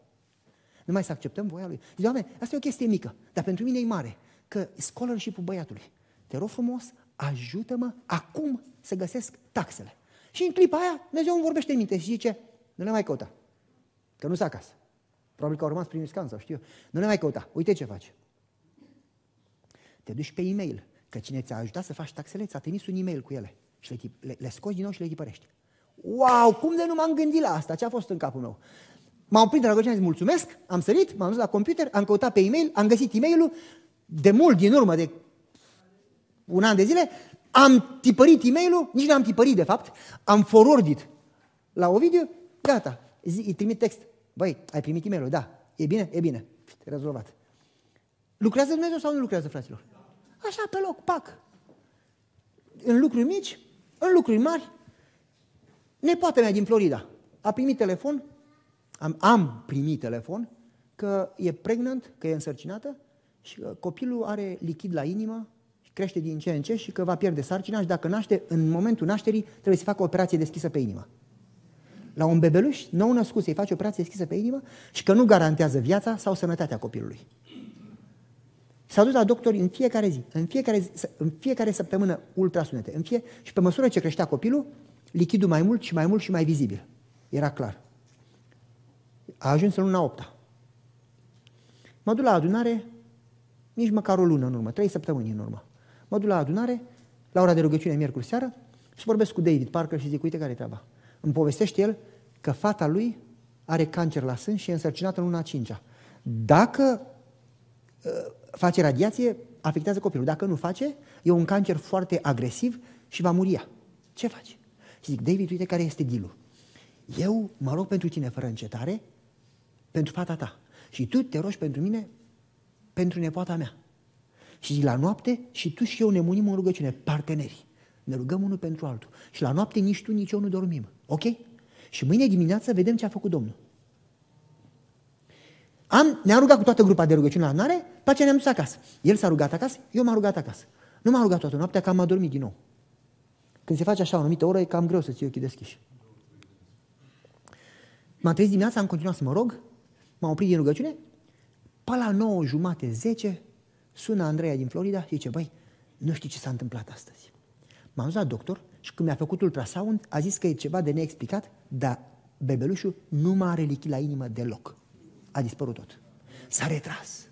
Numai să acceptăm voia lui. Zice, Doamne, asta e o chestie mică, dar pentru mine e mare. Că scholarship-ul băiatului. Te rog frumos, ajută-mă acum să găsesc taxele. Și în clipa aia, Dumnezeu îmi vorbește în minte și zice, nu le mai căuta, că nu s acasă. Probabil că au rămas prin Wisconsin sau știu Nu le mai căuta. Uite ce faci. Te duci pe e-mail, că cine ți-a ajutat să faci taxele, ți-a trimis un e-mail cu ele. Și le, le, le scoți din nou și le tipărești. Wow, cum de nu m-am gândit la asta? Ce a fost în capul meu? M-am oprit de la rugăciune, am zis mulțumesc, am sărit, m-am dus la computer, am căutat pe e-mail, am găsit e-mailul, de mult din urmă, de un an de zile, am tipărit e mail nici nu am tipărit de fapt, am forwardit la Ovidiu, gata, îi trimit text. Băi, ai primit e mail Da. E bine? E bine. Rezolvat. Lucrează Dumnezeu sau nu lucrează, fraților? Așa, pe loc, pac. În lucruri mici, în lucruri mari. Nepoata mea din Florida a primit telefon, am, am primit telefon, că e pregnant, că e însărcinată și că copilul are lichid la inimă crește din ce în ce și că va pierde sarcina și dacă naște, în momentul nașterii, trebuie să facă o operație deschisă pe inimă. La un bebeluș nou născut să-i faci o operație deschisă pe inimă și că nu garantează viața sau sănătatea copilului. S-a dus la doctori în fiecare zi, în fiecare, zi, în fiecare săptămână ultrasunete. În fie, și pe măsură ce creștea copilul, lichidul mai mult și mai mult și mai vizibil. Era clar. A ajuns în luna 8 Mă duc la adunare nici măcar o lună în urmă, trei săptămâni în urmă. Mă duc la adunare, la ora de rugăciune, miercuri seară, și vorbesc cu David Parker și zic, uite care e treaba. Îmi povestește el că fata lui are cancer la sân și e însărcinată în luna cincea. Dacă uh, face radiație, afectează copilul. Dacă nu face, e un cancer foarte agresiv și va muria. Ce faci? Și zic, David, uite care este dealul. Eu mă rog pentru tine fără încetare, pentru fata ta. Și tu te rogi pentru mine, pentru nepoata mea. Și la noapte și tu și eu ne munim în rugăciune, parteneri. Ne rugăm unul pentru altul. Și la noapte nici tu, nici eu nu dormim. Ok? Și mâine dimineață vedem ce a făcut Domnul. Am, ne-am rugat cu toată grupa de rugăciune la adunare, pe aceea ne-am dus acasă. El s-a rugat acasă, eu m-am rugat acasă. Nu m-am rugat toată noaptea, că am adormit din nou. Când se face așa o anumită oră, e cam greu să ții ochii deschiși. M-am trezit dimineața, am continuat să mă rog, m-am oprit din rugăciune, pe la 9 jumate, 10, sună Andreea din Florida și zice, băi, nu știi ce s-a întâmplat astăzi. M-am dus la doctor și când mi-a făcut ultrasound, a zis că e ceva de neexplicat, dar bebelușul nu mai are lichid la inimă deloc. A dispărut tot. S-a retras.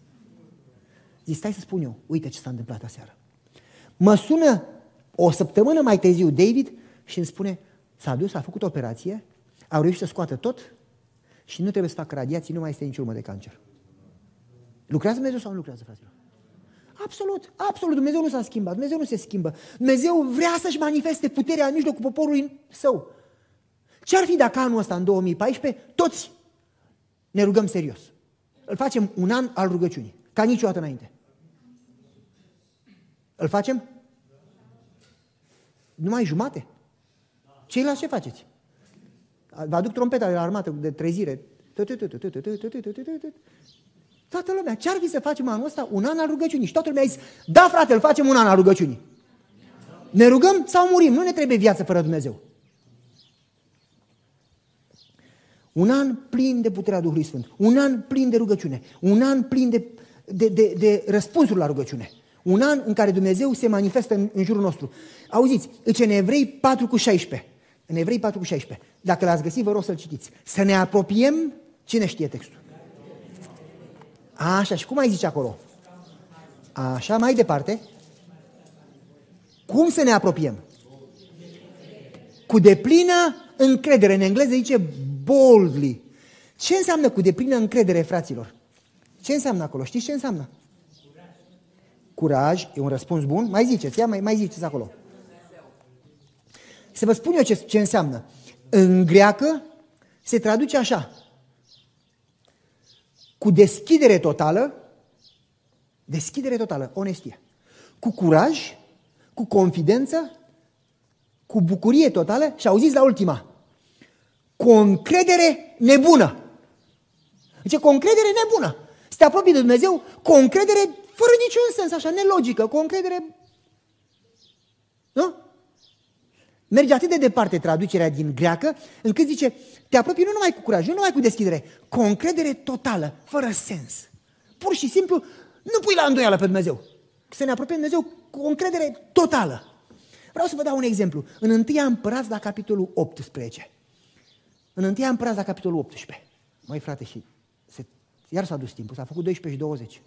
Zic, stai să spun eu, uite ce s-a întâmplat aseară. Mă sună o săptămână mai târziu David și îmi spune, s-a dus, a făcut operație, au reușit să scoată tot și nu trebuie să facă radiații, nu mai este nici urmă de cancer. Lucrează Dumnezeu sau nu lucrează, fraților? Absolut, absolut. Dumnezeu nu s-a schimbat, Dumnezeu nu se schimbă. Dumnezeu vrea să-și manifeste puterea în mijlocul poporului său. Ce ar fi dacă anul ăsta, în 2014, toți ne rugăm serios? Îl facem un an al rugăciunii, ca niciodată înainte. Îl facem? Numai jumate? Ceilalți ce faceți? Vă aduc trompeta de la armată de trezire. Toată lumea, ce-ar fi să facem anul ăsta un an al rugăciunii? Și toată lumea a zis, da frate, îl facem un an al rugăciunii. Ne rugăm sau murim? Nu ne trebuie viață fără Dumnezeu. Un an plin de puterea Duhului Sfânt. Un an plin de rugăciune. Un an plin de, de, de, de răspunsuri la rugăciune. Un an în care Dumnezeu se manifestă în, în jurul nostru. Auziți, în Evrei 4 cu 16. În Evrei 4 cu 16. Dacă l-ați găsit, vă rog să-l citiți. Să ne apropiem, cine știe textul? Așa, și cum ai zice acolo? Așa, mai departe. Cum să ne apropiem? Cu deplină încredere. În engleză zice boldly. Ce înseamnă cu deplină încredere, fraților? Ce înseamnă acolo? Știți ce înseamnă? Curaj, e un răspuns bun. Mai ziceți, ia, mai, mai ziceți acolo. Să vă spun eu ce, ce înseamnă. În greacă se traduce așa cu deschidere totală, deschidere totală, onestie, cu curaj, cu confidență, cu bucurie totală și auziți la ultima, cu o încredere nebună. Deci cu o încredere nebună. Să te apropii de Dumnezeu cu o încredere fără niciun sens, așa, nelogică, cu o încredere... Nu? Merge atât de departe traducerea din greacă, încât zice, te apropii nu numai cu curaj, nu numai cu deschidere, cu o încredere totală, fără sens. Pur și simplu, nu pui la îndoială pe Dumnezeu. Să ne apropiem Dumnezeu cu o încredere totală. Vreau să vă dau un exemplu. În 1 Împărați la capitolul 18. În 1 Împărați la capitolul 18. Mai frate, și se, iar s-a dus timpul, s-a făcut 12 și 20.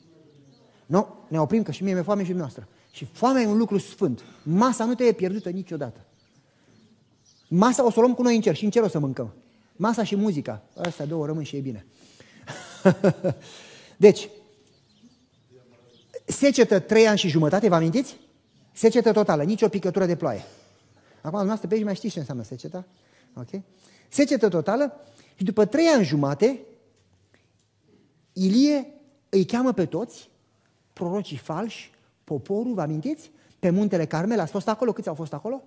Nu, ne oprim că și mie mi-e foame și noastră. Și foamea e un lucru sfânt. Masa nu trebuie pierdută niciodată. Masa o să o luăm cu noi în cer și în cer o să mâncăm. Masa și muzica. Astea două rămân și e bine. deci, secetă trei ani și jumătate, vă amintiți? Secetă totală, nici o picătură de ploaie. Acum, noastră pe aici mai știți ce înseamnă seceta? Ok? Secetă totală și după trei ani jumate, Ilie îi cheamă pe toți, prorocii falși, poporul, vă amintiți? Pe muntele Carmel, ați fost acolo? Câți au fost acolo?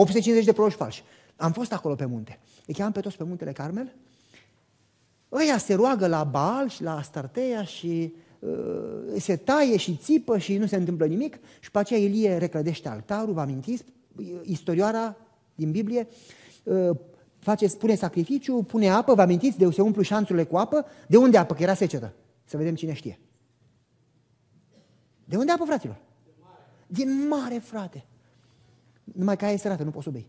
850 de proroci falși. Am fost acolo pe munte. Îi cheamă pe toți pe muntele Carmel. Ăia se roagă la Baal și la Astarteia și uh, se taie și țipă și nu se întâmplă nimic. Și pe aceea Ilie reclădește altarul, vă amintiți? Istorioara din Biblie uh, face, pune sacrificiu, pune apă, vă amintiți? De se umplu șanțurile cu apă. De unde apă? Că era secetă. Să vedem cine știe. De unde apă, fraților? Din mare, frate. Numai că aia este rată, nu poți să o bei.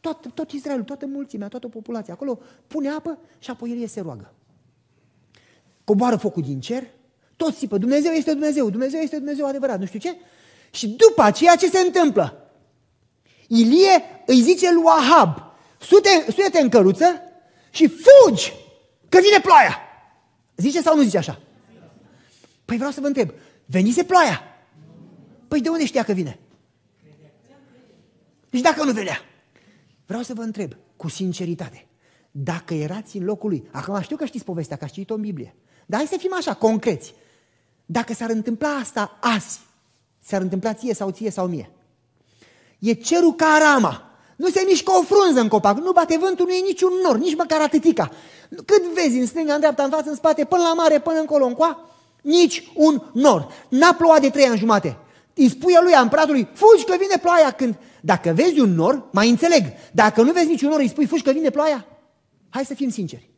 Tot, tot Israelul, toată mulțimea, toată populația acolo pune apă și apoi el se roagă. Coboară focul din cer, toți țipă, Dumnezeu este Dumnezeu, Dumnezeu este Dumnezeu adevărat, nu știu ce. Și după aceea ce se întâmplă? Ilie îi zice lui Ahab, suie-te în căruță și fugi, că vine ploaia. Zice sau nu zice așa? Păi vreau să vă întreb, venise ploaia? Păi de unde știa că vine? Nici dacă nu venea. Vreau să vă întreb, cu sinceritate, dacă erați în locul lui, acum știu că știți povestea, că ați citit-o în Biblie, dar hai să fim așa, concreți. Dacă s-ar întâmpla asta azi, s-ar întâmpla ție sau ție sau mie. E cerul ca arama. Nu se mișcă o frunză în copac, nu bate vântul, nu e niciun nor, nici măcar atâtica. Cât vezi în stânga, în dreapta, în față, în spate, până la mare, până încolo, încoa, nici un nor. N-a plouat de trei ani jumate. Îi spui lui împăratului, fugi că vine ploaia când... Dacă vezi un nor, mai înțeleg. Dacă nu vezi niciun nor, îi spui, fugi că vine ploaia. Hai să fim sinceri.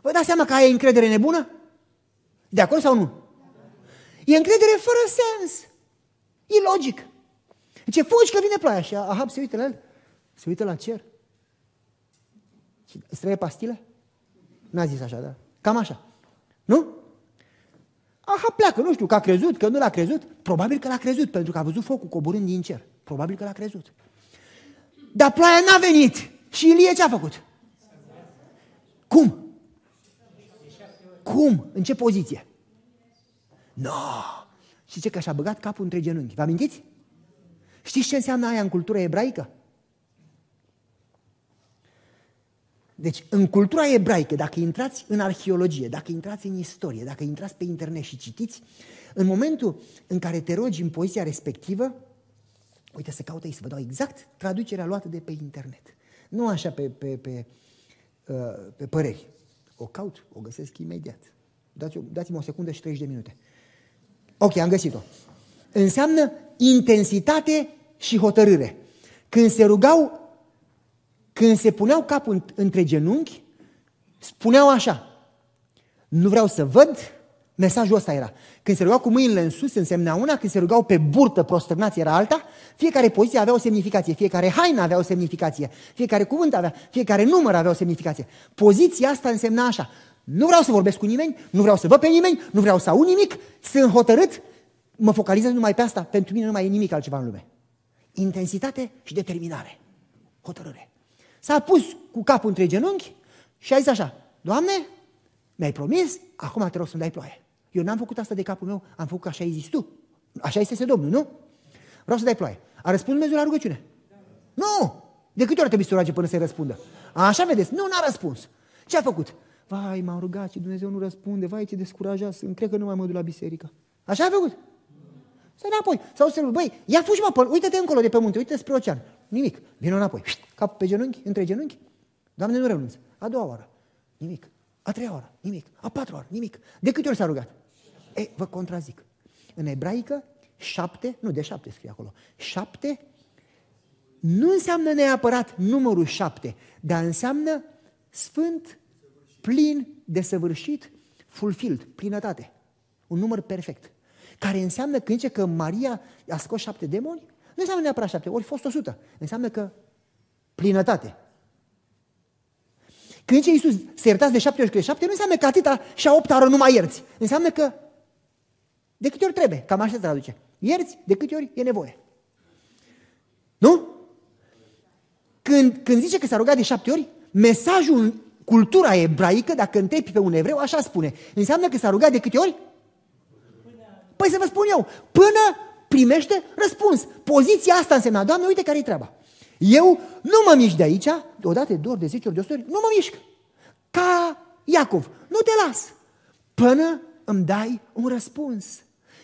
Vă dați seama că ai încredere nebună? De acord sau nu? E încredere fără sens. E logic. Ce fugi că vine ploaia și Ahab se uită la el, se uită la cer. Și îți trebuie pastile? N-a zis așa, da? Cam așa. Nu? Aha, pleacă, nu știu, că a crezut, că nu l-a crezut. Probabil că l-a crezut, pentru că a văzut focul coborând din cer. Probabil că l-a crezut. Dar ploaia n-a venit. Și Ilie ce a făcut? Cum? Cum? În ce poziție? No! Și ce că și-a băgat capul între genunchi. Vă amintiți? Știți ce înseamnă aia în cultura ebraică? Deci, în cultura ebraică, dacă intrați în arheologie, dacă intrați în istorie, dacă intrați pe internet și citiți, în momentul în care te rogi în poziția respectivă, uite să caută aici să vă dau exact traducerea luată de pe internet. Nu așa pe, pe, pe, uh, pe păreri. O caut, o găsesc imediat. Dați-mi dați o secundă și 30 de minute. Ok, am găsit-o. Înseamnă intensitate și hotărâre. Când se rugau, când se puneau capul între genunchi, spuneau așa, nu vreau să văd, mesajul ăsta era. Când se rugau cu mâinile în sus, însemna una, când se rugau pe burtă, prostărnați, era alta, fiecare poziție avea o semnificație, fiecare haină avea o semnificație, fiecare cuvânt avea, fiecare număr avea o semnificație. Poziția asta însemna așa, nu vreau să vorbesc cu nimeni, nu vreau să văd pe nimeni, nu vreau să aud nimic, sunt hotărât, mă focalizez numai pe asta, pentru mine nu mai e nimic altceva în lume. Intensitate și determinare. Hotărâre. S-a pus cu capul între genunchi și a zis așa, Doamne, mi-ai promis, acum te rog să-mi dai ploaie. Eu n-am făcut asta de capul meu, am făcut așa ai zis tu. Așa este Domnul, nu? Vreau să dai ploaie. A răspuns Dumnezeu la rugăciune? Nu! De câte ori trebuie să roage până să-i răspundă? Așa vedeți, nu, n-a răspuns. Ce a făcut? Vai, m-am rugat și Dumnezeu nu răspunde, vai, ce descurajat sunt, cred că nu mai mă duc la biserică. Așa a făcut? Să înapoi. Sau să băi, ia fugi mă, uite-te încolo de pe munte, uite spre ocean. Nimic. Vino înapoi. Cap pe genunchi, între genunchi. Doamne, nu renunț. A doua oară. Nimic. A treia oară. Nimic. A patra oară. Nimic. De câte ori s-a rugat? Ei, vă contrazic. În ebraică, șapte, nu, de șapte scrie acolo, șapte nu înseamnă neapărat numărul șapte, dar înseamnă sfânt, plin, desăvârșit, fulfilled, plinătate. Un număr perfect. Care înseamnă când zice că Maria a scos șapte demoni, nu înseamnă neapărat șapte, ori fost o sută. Înseamnă că plinătate. Când zice Iisus, să iertați de șapte ori de șapte, nu înseamnă că atâta și a opta oră nu mai ierți. Înseamnă că de câte ori trebuie, cam așa se traduce. Ierți de câte ori e nevoie. Nu? Când, când zice că s-a rugat de șapte ori, mesajul cultura ebraică, dacă întrebi pe un evreu, așa spune. Înseamnă că s-a rugat de câte ori? Păi să vă spun eu, până primește răspuns. Poziția asta însemna, Doamne, uite care-i treaba. Eu nu mă mișc de aici, de dată, de două ori, de zece ori, de 100 ori, nu mă mișc. Ca Iacov, nu te las. Până îmi dai un răspuns.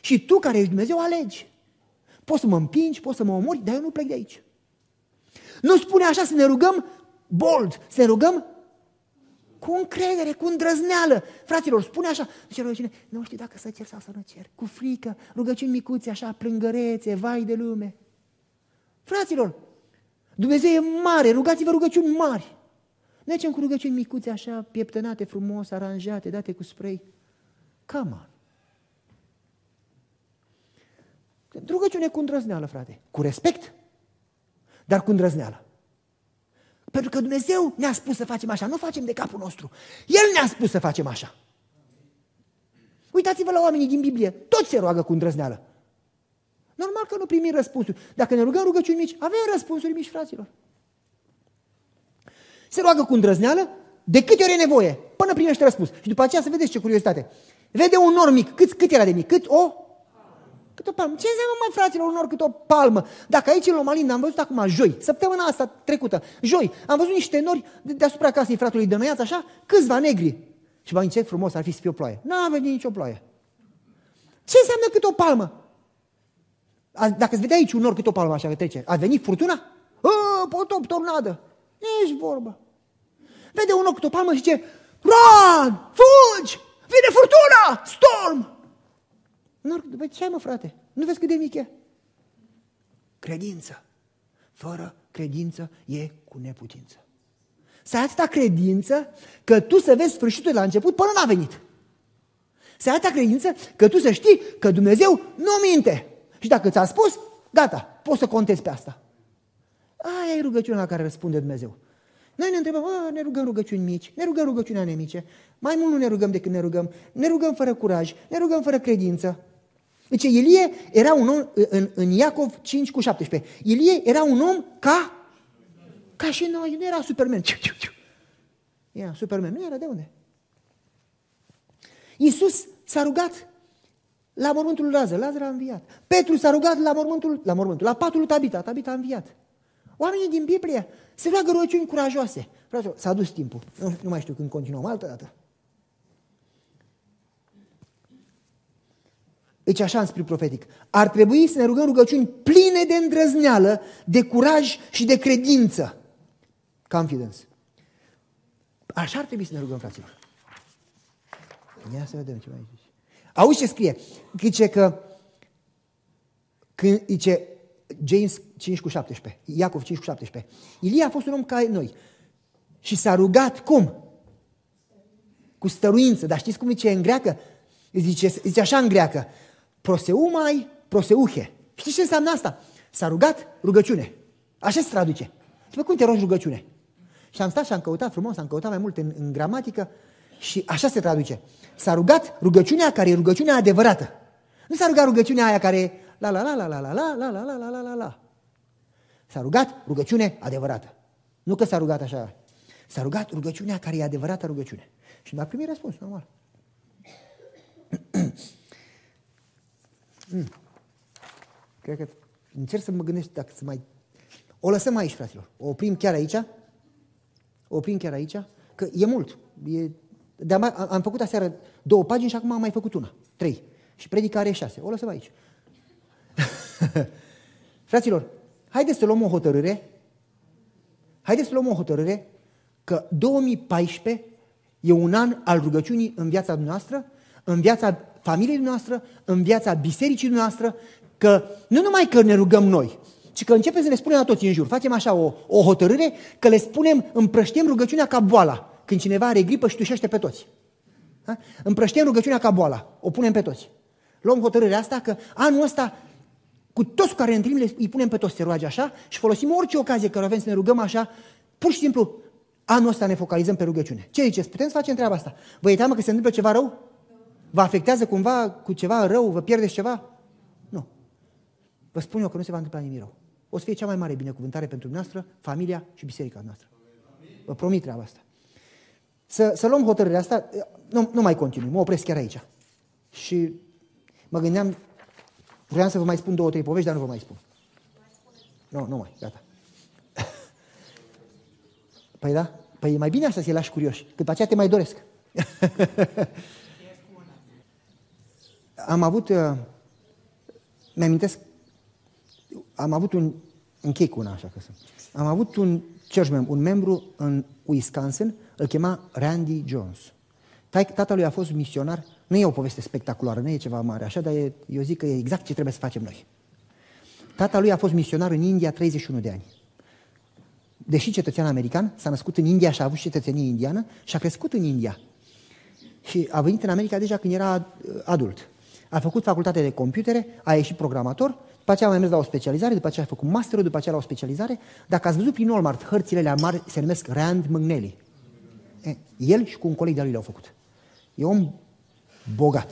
Și tu care ești Dumnezeu alegi. Poți să mă împingi, poți să mă omori, dar eu nu plec de aici. Nu spune așa să ne rugăm bold, să ne rugăm cu încredere, cu îndrăzneală. Fraților, spune așa, zice rugăciune, nu știu dacă să cer sau să nu cer, cu frică, rugăciuni micuțe, așa, plângărețe, vai de lume. Fraților, Dumnezeu e mare, rugați-vă rugăciuni mari. Mergem cu rugăciuni micuțe, așa, pieptănate, frumos, aranjate, date cu spray. Come on. Rugăciune cu îndrăzneală, frate. Cu respect, dar cu îndrăzneală. Pentru că Dumnezeu ne-a spus să facem așa, nu facem de capul nostru. El ne-a spus să facem așa. Uitați-vă la oamenii din Biblie, toți se roagă cu îndrăzneală. Normal că nu primim răspunsuri. Dacă ne rugăm rugăciuni mici, avem răspunsuri mici, fraților. Se roagă cu îndrăzneală, de câte ori e nevoie, până primește răspuns. Și după aceea să vedeți ce curiozitate. Vede un nor mic, cât, cât era de mic? Cât o cât o palmă. Ce înseamnă, mă, fraților, un nor cât o palmă? Dacă aici în Lomalind am văzut acum joi, săptămâna asta trecută, joi, am văzut niște nori deasupra casei fratului Dănăiaț, așa, câțiva negri. Și mai ce frumos ar fi să fie o ploaie. N-a venit nicio ploaie. Ce înseamnă cât o palmă? Dacă îți vedea aici un nor cât o palmă așa că trece, a venit furtuna? Ă, potop, tornadă. Ești vorbă. Vede un nor cât o palmă și zice, Run! Fugi! Vine furtuna! Storm! Nor, ce ai mă, frate? Nu vezi cât de mic e? Credință. Fără credință e cu neputință. Să ai atâta credință că tu să vezi sfârșitul de la început până n-a venit. Să ai atâta credință că tu să știi că Dumnezeu nu minte. Și dacă ți-a spus, gata, poți să contezi pe asta. Aia e rugăciunea la care răspunde Dumnezeu. Noi ne întrebăm, ne rugăm rugăciuni mici, ne rugăm rugăciuni nemice, mai mult nu ne rugăm decât ne rugăm, ne rugăm fără curaj, ne rugăm fără credință. Deci Ilie era un om, în, în Iacov 5 cu 17, Ilie era un om ca, ca și noi, nu era Superman. Ciu, ciu, ciu. Era Superman, nu era de unde? Iisus s-a rugat la mormântul lui Lazar, Lazar a înviat. Petru s-a rugat la mormântul, la mormântul, la patul lui Tabita, Tabita a înviat. Oamenii din Biblie se roagă rugăciuni curajoase. Frate, s-a dus timpul. Nu, nu mai știu când continuăm, altă dată. Deci așa în spirit profetic. Ar trebui să ne rugăm rugăciuni pline de îndrăzneală, de curaj și de credință. Confidence. Așa ar trebui să ne rugăm, fraților. Ia să vedem ce mai zice. Auzi ce scrie? Zice că când, zice, James 5 cu 17, Iacov 5 cu 17. Ilie a fost un om ca noi și s-a rugat cum? Cu stăruință. Dar știți cum zice în greacă? Zice, zice așa în greacă, proseumai, proseuhe. Știți ce înseamnă asta? S-a rugat rugăciune. Așa se traduce. Și cum te rogi rugăciune? Și am stat și am căutat frumos, am căutat mai mult în, în gramatică și așa se traduce. S-a rugat rugăciunea care e rugăciunea adevărată. Nu s-a rugat rugăciunea aia care la la la la la la la la la la la la la la. S-a rugat rugăciune adevărată. Nu că s-a rugat așa. S-a rugat rugăciunea care e adevărată rugăciune. Și mi-a primit răspuns, normal. Cred că încerc să mă gândesc dacă să mai... O lăsăm aici, fraților. O oprim chiar aici. O oprim chiar aici. Că e mult. E... De am, am făcut aseară două pagini și acum am mai făcut una. Trei. Și predica are șase. O lăsăm aici. Fraților, haideți să luăm o hotărâre. Haideți să luăm o hotărâre că 2014 e un an al rugăciunii în viața noastră, în viața familiei noastră, în viața bisericii noastre, că nu numai că ne rugăm noi, ci că începem să ne spunem la toți în jur. Facem așa o, o hotărâre că le spunem, împrăștiem rugăciunea ca boala, când cineva are gripă și tușește pe toți. Da? Împrăștiem rugăciunea ca boala, o punem pe toți. Luăm hotărârea asta că anul ăsta cu toți cu care ne întâlnim, îi punem pe toți să se roage așa și folosim orice ocazie care avem să ne rugăm așa, pur și simplu, anul ăsta ne focalizăm pe rugăciune. Ce ziceți? Putem să facem treaba asta? Vă e teamă că se întâmplă ceva rău? Vă afectează cumva cu ceva rău? Vă pierdeți ceva? Nu. Vă spun eu că nu se va întâmpla nimic rău. O să fie cea mai mare binecuvântare pentru noastră, familia și biserica noastră. Vă promit treaba asta. Să, să luăm hotărârea asta, nu, nu mai continui, mă opresc chiar aici. Și mă gândeam, vreau să vă mai spun două, trei povești, dar nu vă mai spun. Nu, nu mai, gata. Păi da? Păi e mai bine așa să-i lași curioși, că pe aceea te mai doresc. am avut, uh, mi-amintesc, am avut un, închei cu una așa că sunt. Am avut un church member, un membru în Wisconsin, îl chema Randy Jones. Tatălui a fost misionar, nu e o poveste spectaculară, nu e ceva mare așa, dar e, eu zic că e exact ce trebuie să facem noi. Tata lui a fost misionar în India 31 de ani. Deși cetățean american, s-a născut în India și a avut cetățenie indiană și a crescut în India. Și a venit în America deja când era uh, adult. A făcut facultate de computere, a ieșit programator, după aceea a mai mers la o specializare, după aceea a făcut masterul, după aceea la o specializare. Dacă ați văzut prin Walmart, hărțile alea mari se numesc Rand McNally. E, el și cu un coleg de-al lui le-au făcut. E om bogat.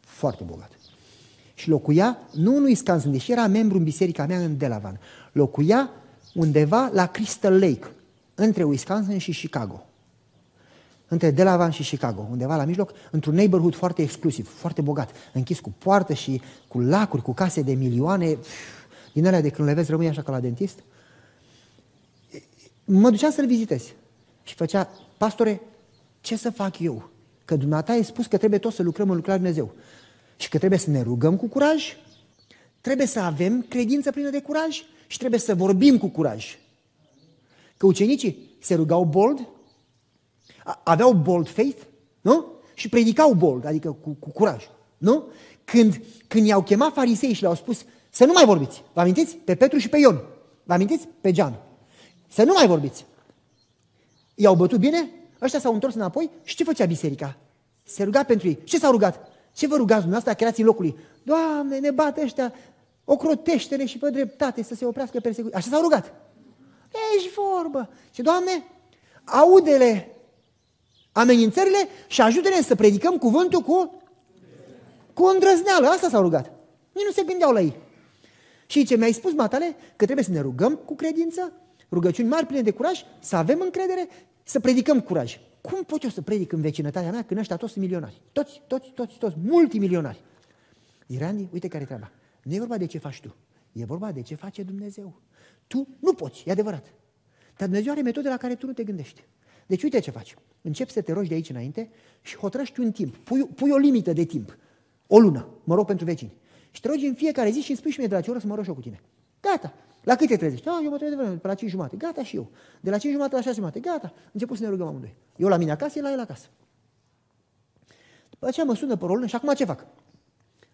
Foarte bogat. Și locuia, nu în Wisconsin, deși era membru în biserica mea în Delavan, locuia undeva la Crystal Lake, între Wisconsin și Chicago între Delavan și Chicago, undeva la mijloc, într-un neighborhood foarte exclusiv, foarte bogat, închis cu poartă și cu lacuri, cu case de milioane, din alea de când le vezi rămâi așa ca la dentist. Mă ducea să-l vizitez și făcea, pastore, ce să fac eu? Că dumneata ai spus că trebuie tot să lucrăm în lucrarea Dumnezeu. și că trebuie să ne rugăm cu curaj, trebuie să avem credință plină de curaj și trebuie să vorbim cu curaj. Că ucenicii se rugau bold, aveau bold faith, nu? Și predicau bold, adică cu, cu curaj, nu? Când, când i-au chemat farisei și le-au spus să nu mai vorbiți, vă amintiți? Pe Petru și pe Ion, vă amintiți? Pe Jean. Să nu mai vorbiți. I-au bătut bine, ăștia s-au întors înapoi și ce făcea biserica? Se ruga pentru ei. Ce s-au rugat? Ce vă rugați dumneavoastră, creați locului? Doamne, ne bat ăștia, ocrotește-ne și pe dreptate să se oprească persecuția. Așa s-au rugat. Ești vorbă. Și, Doamne, audele amenințările și ajută-ne să predicăm cuvântul cu, cu îndrăzneală. Asta s-au rugat. Nici nu se gândeau la ei. Și ce mi-ai spus, matale, că trebuie să ne rugăm cu credință, rugăciuni mari, pline de curaj, să avem încredere, să predicăm curaj. Cum pot eu să predic în vecinătatea mea când ăștia toți sunt milionari? Toți, toți, toți, toți, multimilionari. Irandi, uite care e treaba. Nu e vorba de ce faci tu, e vorba de ce face Dumnezeu. Tu nu poți, e adevărat. Dar Dumnezeu are metode la care tu nu te gândești. Deci uite ce faci. Începi să te rogi de aici înainte și hotărăști un timp. Pui, pui o limită de timp. O lună. Mă rog pentru vecini. Și te rogi în fiecare zi și îmi spui și mie de la ce oră să mă rog și eu cu tine. Gata. La cât te trezești? Ah, eu mă trezesc de vreme, pe la 5 jumate. Gata și eu. De la 5 jumate la 6 jumate. Gata. Început să ne rugăm amândoi. Eu la mine acasă, el la el acasă. După aceea mă sună pe o lună și acum ce fac?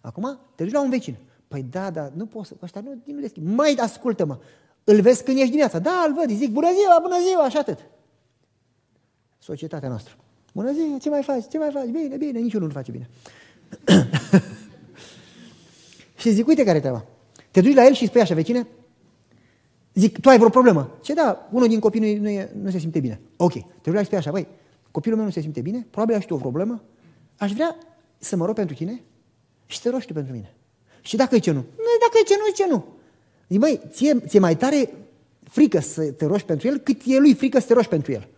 Acum te duci la un vecin. Păi da, da, nu pot să, ăștia nu, nu le schimb. Mai ascultă-mă, îl vezi când ești dimineața. Da, îl văd, îi zic, bună ziua, bună ziua, și atât. Societatea noastră. Bună ziua, ce mai faci, ce mai faci? Bine, bine, niciunul nu face bine. și zic, uite care treaba. Te duci la el și îi spui așa, vecine, zic, tu ai vreo problemă? Ce da, unul din copii nu, nu, e, nu se simte bine. Ok, te duci la el și spui așa, băi, copilul meu nu se simte bine, probabil ai și tu o problemă, aș vrea să mă rog pentru tine și să te rogi tu pentru mine. Și dacă e ce nu? Nu, dacă e ce nu, e ce nu. Zic, băi, ție, ție mai tare frică să te rogi pentru el, cât e lui frică să te rogi pentru el.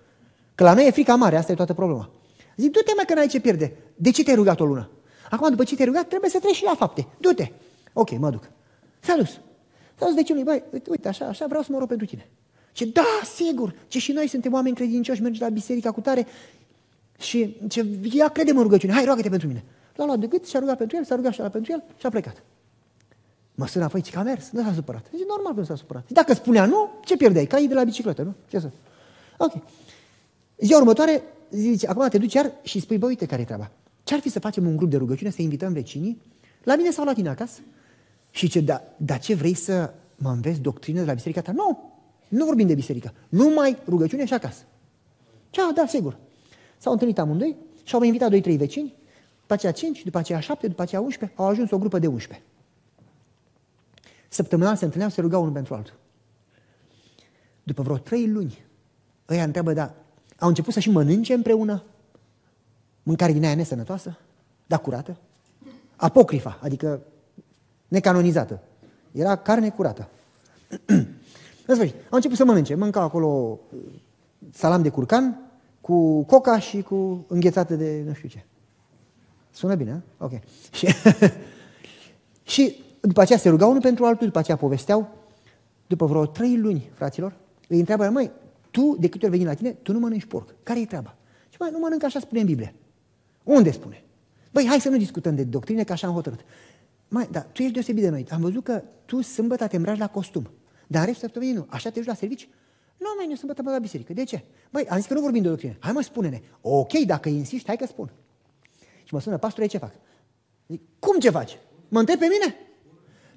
Că la noi e frica mare, asta e toată problema. Zic, du-te mai că n-ai ce pierde. De ce te-ai rugat o lună? Acum, după ce te-ai rugat, trebuie să treci și la fapte. Du-te. Ok, mă duc. S-a dus. S-a dus de ce băi, uite, așa, așa, vreau să mă rog pentru tine. Ce da, sigur, ce și noi suntem oameni credincioși, mergi la biserica cu tare și ce, ia crede în rugăciune, hai, roagă-te pentru mine. L-a luat de gât, și-a rugat pentru el, s-a rugat și pentru el și a plecat. Mă sună apoi, că a mers, nu s-a supărat. Zice, normal că nu s-a supărat. Dacă spunea nu, ce pierdeai? Cai de la bicicletă, nu? Ce să? Ok. Ziua următoare, zice, acum te duci iar și spui, bă, uite care e treaba. Ce-ar fi să facem un grup de rugăciune, să invităm vecinii, la mine sau la tine acasă? Și ce, da, da ce vrei să mă înveți doctrină de la biserica ta? Nu, nu vorbim de biserică. Numai rugăciune și acasă. Ce, da, sigur. S-au întâlnit amândoi și au invitat doi, trei vecini, după aceea cinci, după aceea șapte, după aceea 11, au ajuns o grupă de 11. Săptămânal se întâlneau, se rugau unul pentru altul. După vreo trei luni, ăia întreabă, da, au început să și mănânce împreună mâncare din aia nesănătoasă, dar curată, apocrifa, adică necanonizată. Era carne curată. În sfârșit, au început să mănânce. Mâncau acolo uh, salam de curcan cu coca și cu înghețată de nu știu ce. Sună bine, Ok. Și, și după aceea se rugau unul pentru altul, după aceea povesteau. După vreo trei luni, fraților, îi întreabă, mai tu, de câte ori veni la tine, tu nu mănânci porc. Care e treaba? Și mai nu mănânc așa spune în Biblie. Unde spune? Băi, hai să nu discutăm de doctrine, că așa am hotărât. Mai, da, tu ești deosebit de noi. Am văzut că tu sâmbătă te îmbraci la costum. Dar restul săptămânii nu. Așa te duci la servici? Nu, mai eu sâmbătă mă la biserică. De ce? Băi, am zis că nu vorbim de doctrine. Hai mă, spune-ne. Ok, dacă insisti, hai că spun. Și mă sună pastorul, ce fac? Zic, cum ce faci? Mă întreb pe mine?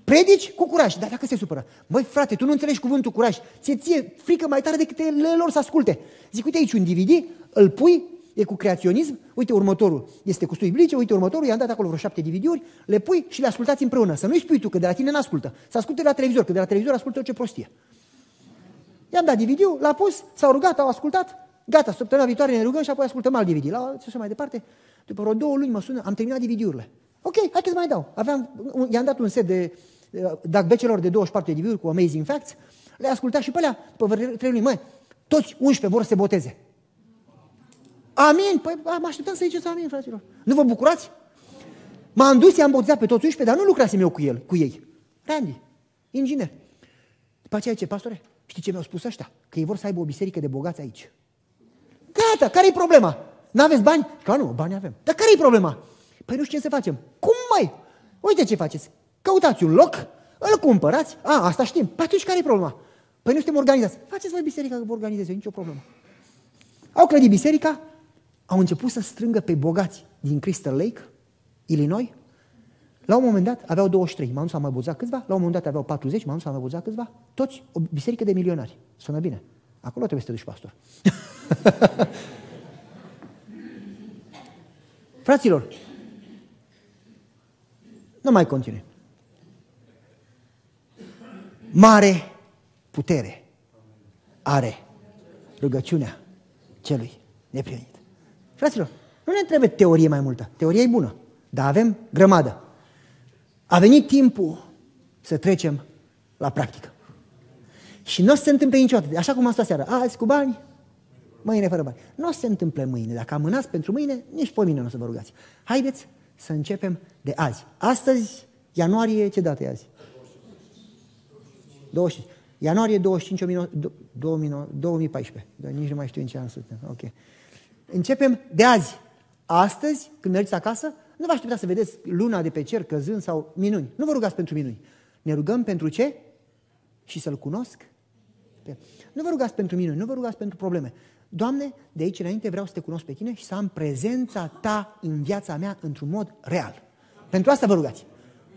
Predici cu curaj, dar dacă se supără. Băi, frate, tu nu înțelegi cuvântul curaj. Ție, ție frică mai tare decât le lor să asculte. Zic, uite aici un DVD, îl pui, e cu creaționism, uite următorul este cu studii biblice, uite următorul, i-am dat acolo vreo șapte DVD-uri, le pui și le ascultați împreună. Să nu-i spui tu că de la tine n-ascultă, să asculte de la televizor, că de la televizor ascultă orice prostie. I-am dat DVD-ul, l-a pus, s-au rugat, au ascultat, gata, săptămâna viitoare ne rugăm și apoi ascultăm alt DVD. La, și așa mai departe. După vreo două luni mă sună, am terminat DVD-urile. Ok, hai că mai dau. Aveam, i-am dat un set de uh, Doug Becelor de 24 de DVD-uri cu Amazing Facts, le ascultat și pe alea, pe vreo trei luni, măi, toți 11 vor să se boteze. Amin. Păi mă așteptam să ziceți amin, fraților. Nu vă bucurați? M-am dus, i-am botezat pe toți 11, dar nu lucrasem eu cu el, cu ei. Randy, inginer. După aceea ce, pastore, știi ce mi-au spus ăștia? Că ei vor să aibă o biserică de bogați aici. Gata, care e problema? N-aveți bani? Că nu, bani avem. Dar care e problema? Păi nu știu ce să facem. Cum mai? Uite ce faceți. Căutați un loc, îl cumpărați. A, asta știm. Păi atunci care e problema? Păi nu suntem organizați. Faceți voi biserica că vă organizeze, nicio problemă. Au clădit biserica, au început să strângă pe bogați din Crystal Lake, Illinois. La un moment dat aveau 23, m-am dus am mai buzat câțiva, la un moment dat aveau 40, m-am dus am mai buzat câțiva, toți o biserică de milionari. Sună bine. Acolo trebuie să te duci pastor. Fraților, nu mai continui. Mare putere are rugăciunea celui neprimit. Fraților, nu ne trebuie teorie mai multă. Teoria e bună, dar avem grămadă. A venit timpul să trecem la practică. Și nu o să se întâmple niciodată. Așa cum am spus seara, azi cu bani, mâine fără bani. Nu o să se întâmple mâine. Dacă amânați pentru mâine, nici pe mine nu o să vă rugați. Haideți să începem de azi. Astăzi, ianuarie, ce dată e azi? 25. Ianuarie 25 2014. Nici nu mai știu în ce an suntem. Ok. Începem de azi. Astăzi, când mergeți acasă, nu vă așteptați să vedeți luna de pe cer căzând sau minuni. Nu vă rugați pentru minuni. Ne rugăm pentru ce? Și să-L cunosc? Nu vă rugați pentru minuni, nu vă rugați pentru probleme. Doamne, de aici înainte vreau să te cunosc pe tine și să am prezența ta în viața mea într-un mod real. Pentru asta vă rugați.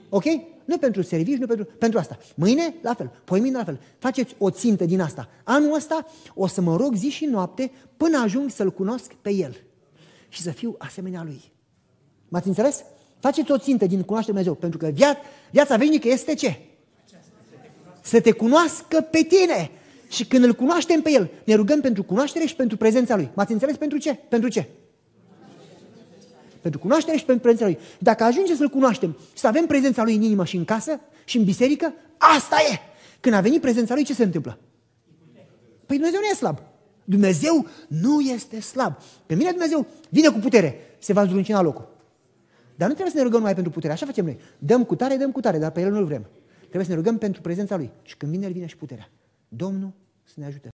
Ok? Nu pentru servici, nu pentru, pentru asta. Mâine, la fel. Poi mâine, la fel. Faceți o țintă din asta. Anul ăsta o să mă rog zi și noapte până ajung să-L cunosc pe El. Și să fiu asemenea Lui. M-ați înțeles? Faceți o țintă din cunoaștere Dumnezeu. Pentru că via, viața veșnică este ce? Să te cunoască pe tine. Și când îl cunoaștem pe El, ne rugăm pentru cunoaștere și pentru prezența Lui. M-ați înțeles pentru ce? Pentru ce? Pentru cunoaștere și pentru prezența Lui. Dacă ajungem să-L cunoaștem și să avem prezența Lui în inimă și în casă și în biserică, asta e! Când a venit prezența Lui, ce se întâmplă? Păi Dumnezeu nu e slab. Dumnezeu nu este slab. Pe mine Dumnezeu vine cu putere. Se va zdruncina locul. Dar nu trebuie să ne rugăm numai pentru putere. Așa facem noi. Dăm cu tare, dăm cu tare, dar pe El nu-L vrem. Trebuie să ne rugăm pentru prezența Lui. Și când vine, El vine și puterea. Domnul să ne ajute.